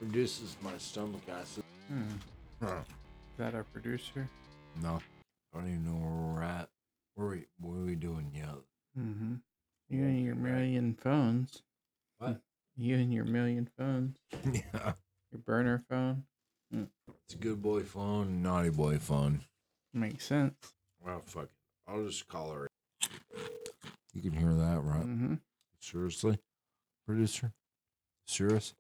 Reduces my stomach acid. Hmm. Huh. Is that our producer? No, I don't even know where we're at. Where we, what are we doing yet? Mm-hmm. You and your million phones. What? You and your million phones. yeah, Your burner phone. it's a good boy phone, naughty boy phone. Makes sense. Well, fuck it. I'll just call her. You can hear that, right? Mm-hmm. Seriously, producer? Serious?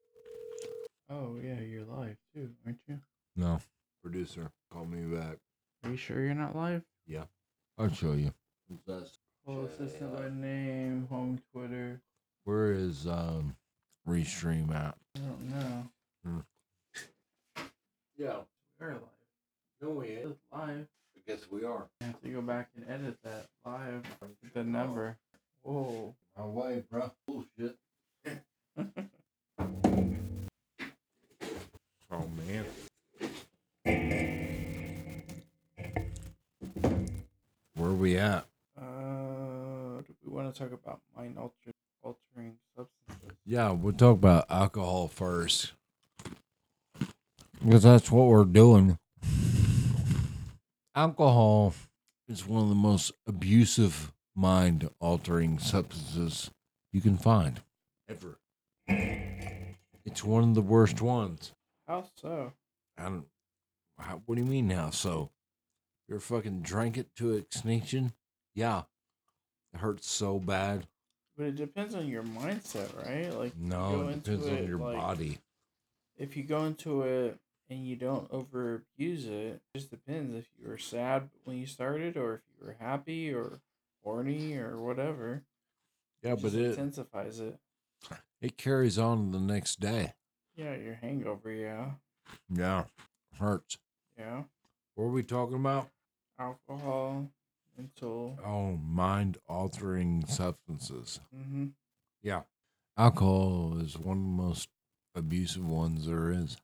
Oh yeah, you're live too, aren't you? No. Producer, call me back. Are you sure you're not live? I'll show you. Well, assistant by name, home Twitter. Where is um Restream at? I don't know. Yeah. We're live. No, we ain't. It's live. I guess we are. I have to go back and edit that live. The number. Whoa. My way, bro. Bullshit. [LAUGHS] Oh man. We at? Uh, do we want to talk about mind alter- altering substances? Yeah, we'll talk about alcohol first. Because that's what we're doing. Alcohol is one of the most abusive mind altering substances you can find. Ever. It's one of the worst ones. How so? I don't. How, what do you mean now? So, you're fucking drank it to extinction? Yeah. It hurts so bad. But it depends on your mindset, right? Like, No, it depends on your like- body. if you go into it and you don't over abuse it, it just depends if you were sad when you started or if you were happy or horny or whatever. Yeah, but just it intensifies it. it carries on the next day. Yeah, your hangover, yeah. Yeah, hurts. Yeah. What are we talking about? Alcohol, mental. Oh, mind altering substances. Mm-hmm. Yeah, alcohol is one of the most abusive ones there is.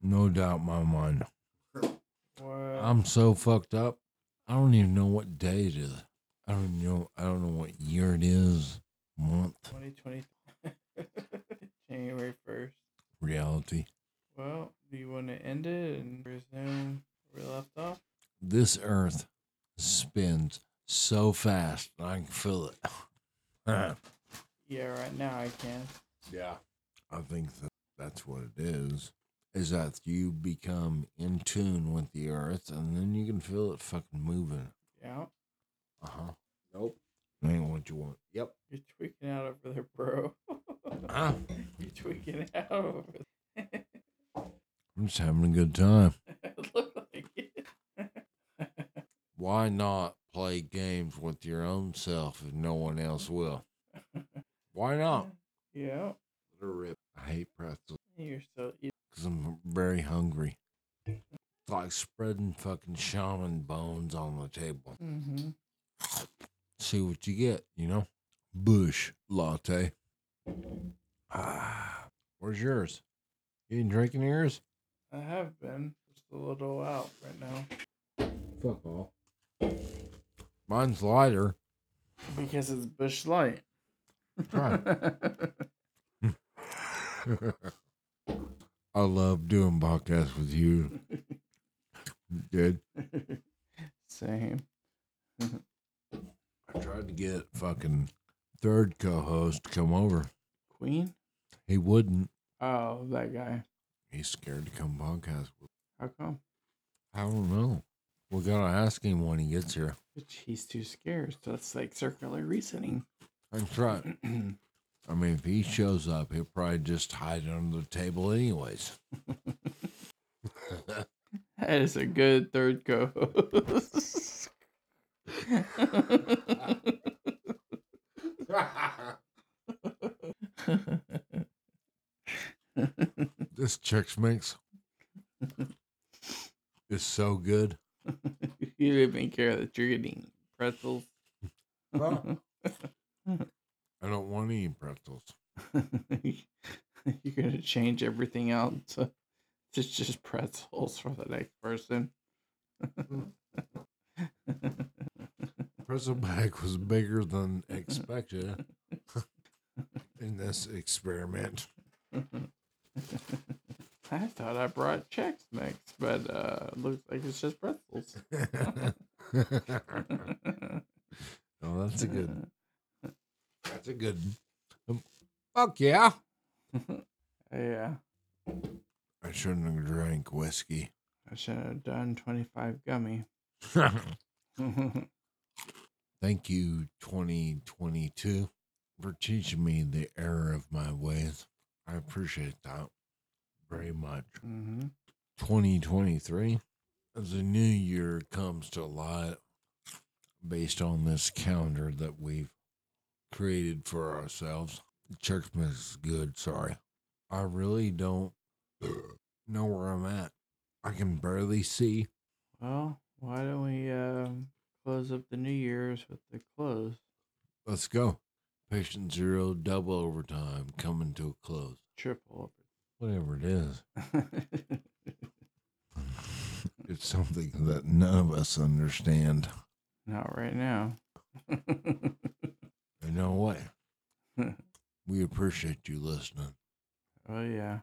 No doubt in my mind. What? I'm so fucked up. I don't even know what day it is. I don't know. I don't know what year it is. Month. 2020. [LAUGHS] January 1st. Reality. Well, do you want to end it and resume where we left off? This earth spins so fast. I can feel it. [LAUGHS] Yeah, right now I can. yeah. I think that that's what it is. Is that you become in tune with the earth, and then you can feel it fucking moving. Yeah. Uh huh. Nope. Ain't what you want. Yep. You're tweaking out over there, bro. Huh? [LAUGHS] You're tweaking out over there. [LAUGHS] I'm just having a good time. it looked like it. Why not play games with your own self if no one else will? Why [LAUGHS] not? yeah. Rip. I hate pretzels You're so because I'm very hungry. It's like spreading fucking shaman bones on the table. Mm-hmm. See what you get, you know? Busch Latte. Ah, where's yours? You ain't drinking yours? I have been just a little out right now. Fuck off. Mine's lighter. because it's Busch Light. Right. [LAUGHS] I love doing podcasts with you. Good. Same. I tried to get fucking third co-host to come over. Queen? He wouldn't. Oh, that guy. He's scared to come podcast with. How come? I don't know. We gotta ask him when he gets here. He's too scared. So it's like circular reasoning. That's right. [CLEARS THROAT] I mean, if he shows up, he'll probably just hide under the table, anyways. [LAUGHS] [LAUGHS] That is a good third co-host. this Chex Mix [LAUGHS] is so good. [LAUGHS] you didn't even care that you're getting pretzels. [LAUGHS] I don't want to eat pretzels. [LAUGHS] you're gonna change everything out to, to just pretzels for the next person. Pretzel bag was bigger than expected in this experiment. I thought I brought Chex Mix, but uh looks like it's just pretzels. [LAUGHS] oh, that's a good. [LAUGHS] That's a good. Um, fuck yeah! [LAUGHS] yeah. I shouldn't have drank whiskey. I should have done 25 gummy. Thank you, 2022, for teaching me the error of my ways. I appreciate that very much. hmm 2023, as the new year comes to a light, based on this calendar that we've created for ourselves, church is good. Sorry. I really don't know where I'm at. I can barely see. Well, why don't we um, close up the New Year's with the close? Let's go. Patient zero, double overtime coming to a close. Triple Whatever it is, [LAUGHS] it's something that none of us understand. Not right now. [LAUGHS] You know what? we appreciate you listening. oh, yeah.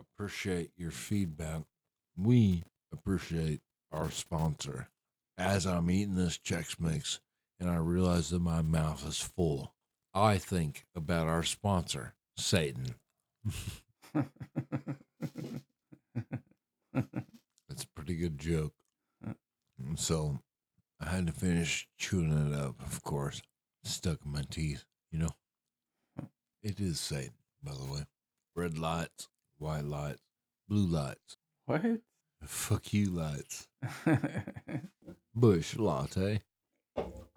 Appreciate your feedback. We appreciate our sponsor. As I'm eating this Chex Mix and I realize that my mouth is full, I think about our sponsor, Satan. It's a pretty good joke. And so I had to finish chewing it up, of course. Stuck in my teeth, you know. It is Satan, by the way. Red lights, white lights, blue lights. what? Fuck you lights. [LAUGHS] Busch Latte.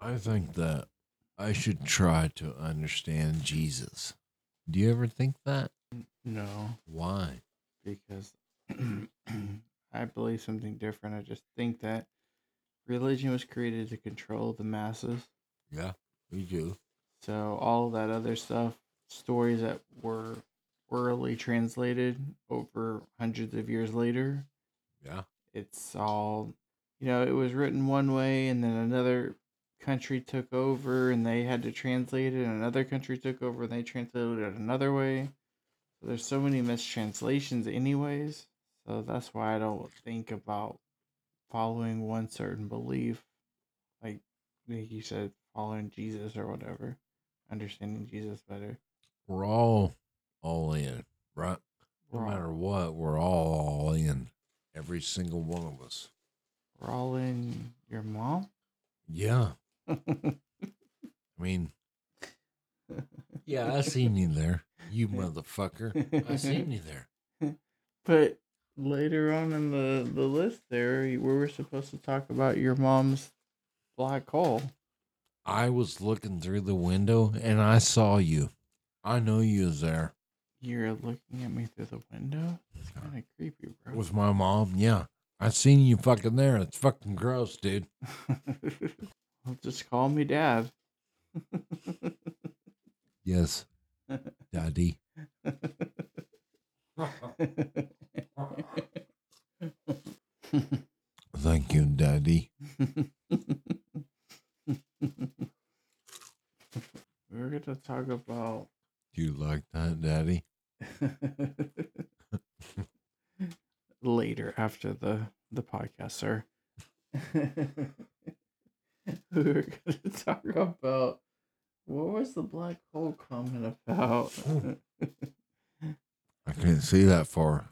I think that I should try to understand Jesus. Do you ever think that? No, Why? because [CLEARS THROAT] I believe something different. I just think that religion was created to control the masses. Yeah, we do. So all that other stuff, stories that were orally translated over hundreds of years later, Yeah. it's all, you know, it was written one way and then another country took over and they had to translate it and another country took over and they translated it another way. There's so many mistranslations anyways. So that's why I don't think about following one certain belief. Like like you said, following Jesus or whatever. Understanding Jesus better. We're all all in, right? No matter what, we're all all in. Every single one of us. We're all in your mom? Yeah. [LAUGHS] I mean, yeah, I seen you there, you motherfucker. I seen you there. [LAUGHS] But later on in the, the list there, we were supposed to talk about your mom's black hole. I was looking through the window and I saw you. I know you was there You're looking at me through the window? It's kind of creepy, bro. with my mom. Yeah, I seen you fucking there. It's fucking gross, dude. [LAUGHS] well, just call me dad. [LAUGHS] Yes, Daddy. Thank you, Daddy. We're going to talk about. Do you like that, Daddy? Later, after the, the podcast, sir. [LAUGHS] We're going to talk about what was the black hole comment about? [LAUGHS] I can't see that far.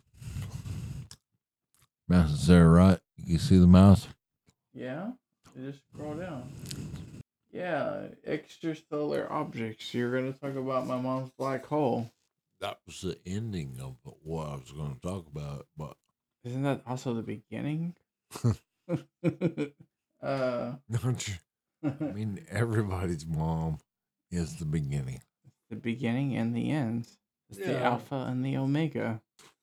Mouse is there, right? You see the mouse? yeah, you just scroll down. Yeah, extrastellar objects. You're going to talk about my mom's black hole. That was the ending of what I was going to talk about, but Isn't that also the beginning? [LAUGHS] [LAUGHS] uh, don't you? I mean, everybody's mom is the beginning. the beginning and the end. It's the alpha and the omega.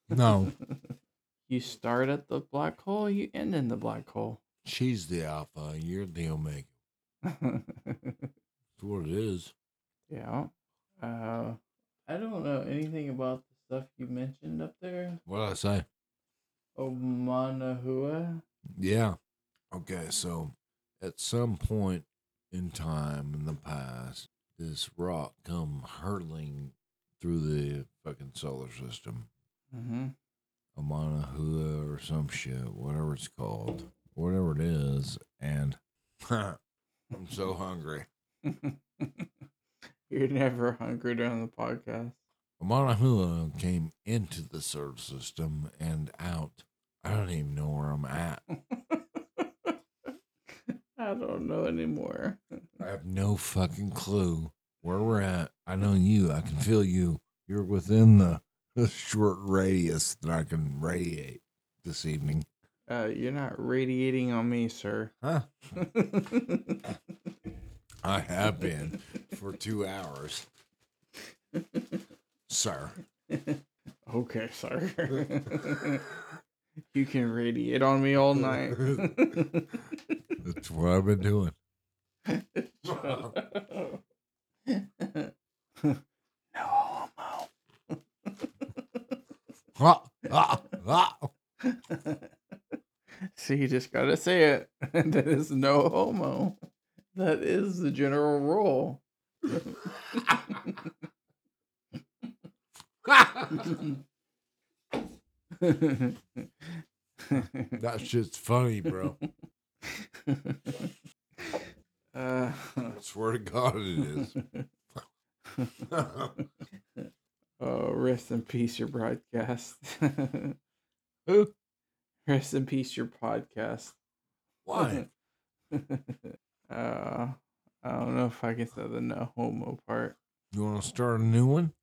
No, [LAUGHS] you start at the black hole, you end in the black hole. she's the alpha, you're the omega. [LAUGHS] That's what it is. yeah. Uh, I don't know anything about the stuff you mentioned up there. What did I say? Omanahua. Yeah. Okay, so at some point in time in the past, this rock come hurtling through the fucking solar system. Mm-hmm. Amanahua or some shit, whatever it's called, whatever it is, and [LAUGHS] I'm so hungry. [LAUGHS] You're never hungry during the podcast. Amanahua came into the solar system and out. I don't even know where I'm at. [LAUGHS] I don't know anymore. I have no fucking clue where we're at. I know you. I can feel you. You're within the, [LAUGHS] the short radius that I can radiate this evening. Uh, you're not radiating on me, sir. Huh? [LAUGHS] I have been for two hours, sir. [LAUGHS] okay, sir. [LAUGHS] you can radiate on me all night. [LAUGHS] That's what I've been doing. [LAUGHS] no homo. See, you just gotta say it. that is no homo. That is the general rule. That just funny, bro. uh, I swear to God, it is. [LAUGHS] oh, rest in peace, your broadcast. [LAUGHS] Who? rest in peace, your podcast. Why? [LAUGHS] uh, I don't know if I can say the no homo part. You want to start a new one?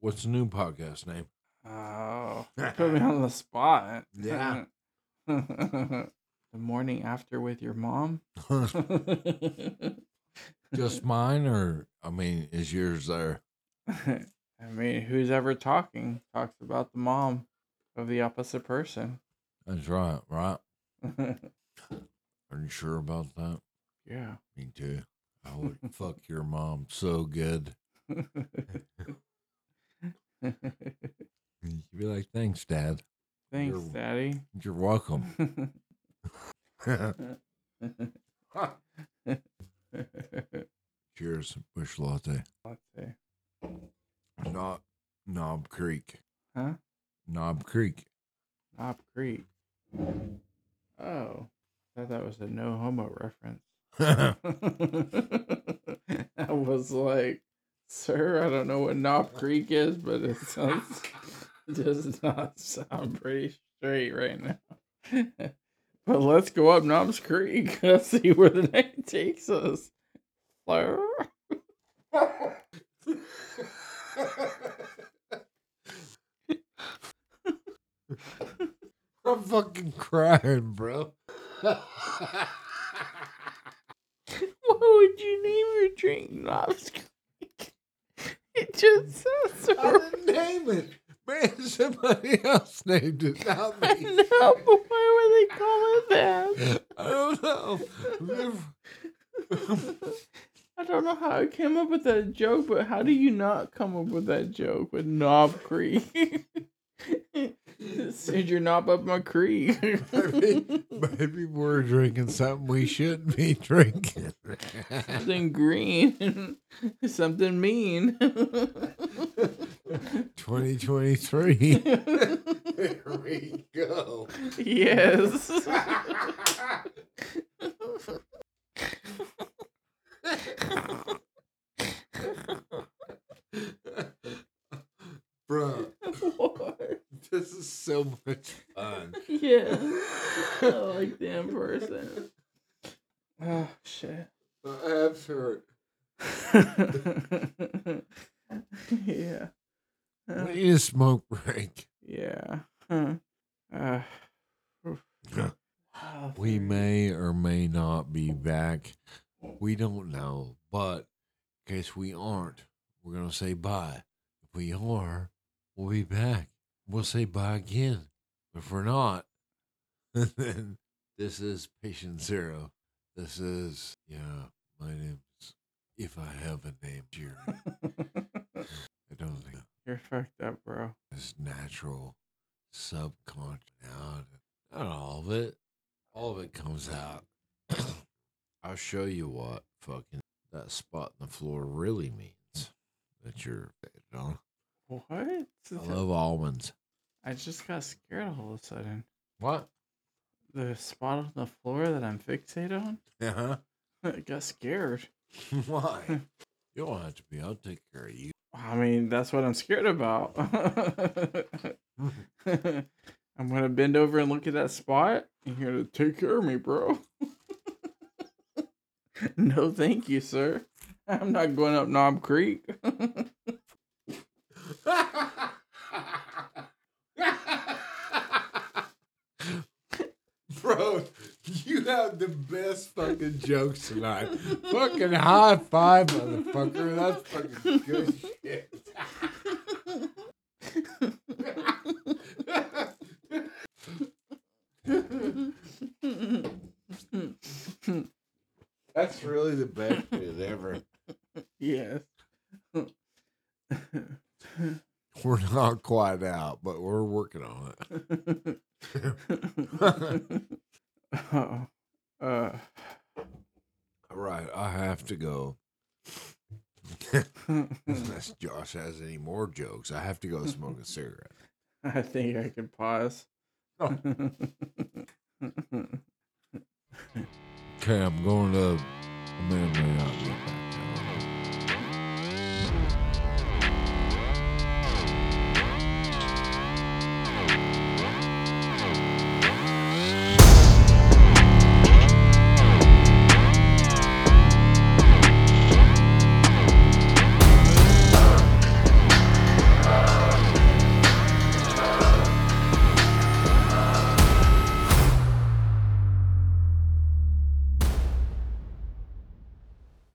What's the new podcast name? Oh, [LAUGHS] put me on the spot. Yeah. [LAUGHS] the morning after with your mom. [LAUGHS] Just mine, or I mean, is yours there? I mean, who's ever talking talks about the mom of the opposite person. That's right, right? Are you sure about that? yeah. Me too. I would fuck your mom so good. You'd be like, thanks, Dad. Thanks, You're- Daddy. [LAUGHS] You're welcome. [LAUGHS] Cheers, Busch Latte. Latte. Knob, Knob Creek. Huh? Knob Creek. Knob Creek. Oh, I thought that was a no homo reference. [LAUGHS] I was like, sir, I don't know what Knob Creek is, but it sounds [LAUGHS] does not sound pretty straight right now. [LAUGHS] but let's go up Knobs Creek. [LAUGHS] Let's see where the night takes us. I'm fucking crying, bro. What would you name your drink? Knobs Creek. It just sounds so I didn't name it. Man, [LAUGHS] somebody else named it, not I me. know, but why would they call it that? I don't know. I don't know how I came up with that joke, but how do you not come up with that joke with Knob Creek? [LAUGHS] Said you're not up my creek. maybe, maybe we're drinking something we shouldn't be [LAUGHS] drinking. Something green. Something mean. 2023. [LAUGHS] there we go. yes. Bro, this is so much fun. Yeah. I like damn person. Oh shit. My abs hurt. yeah. Uh, We need a smoke break. yeah. Huh. Uh. Oh, We may or may not be back. We don't know. But in case we aren't, we're going to say bye. If we are, we'll be back. We'll say bye again. If we're not, [LAUGHS] then this is patient zero. This is, yeah, my name's, if I have a name, Jerry. [LAUGHS] I don't think You're fucked up, bro. it's natural, subconscious. Now, not all of it. All of it comes out. [COUGHS] I'll show you what fucking that spot in the floor really means that you're fixated on. What? I love almonds. I just got scared all of a sudden. What? The spot on the floor that I'm fixated on? Uh huh. [LAUGHS] I got scared. [LAUGHS] Why? [LAUGHS] you don't have to be. I'll take care of you. I mean, that's what I'm scared about. [LAUGHS] I'm gonna bend over and look at that spot, and you're gonna take care of me, bro. [LAUGHS] no, thank you, sir. I'm not going up Knob Creek. [LAUGHS] Bro, have the best fucking jokes tonight. fucking high five, motherfucker. That's fucking good shit. That's really the best shit ever. yes. We're not quite out, but we're working on it. [LAUGHS] [LAUGHS] oh, uh, All right, I have to go. Unless [LAUGHS] Josh has any more jokes, I have to go smoke a cigarette. [LAUGHS] I think I can pause. Oh. [LAUGHS] okay, I'm going to. I may or.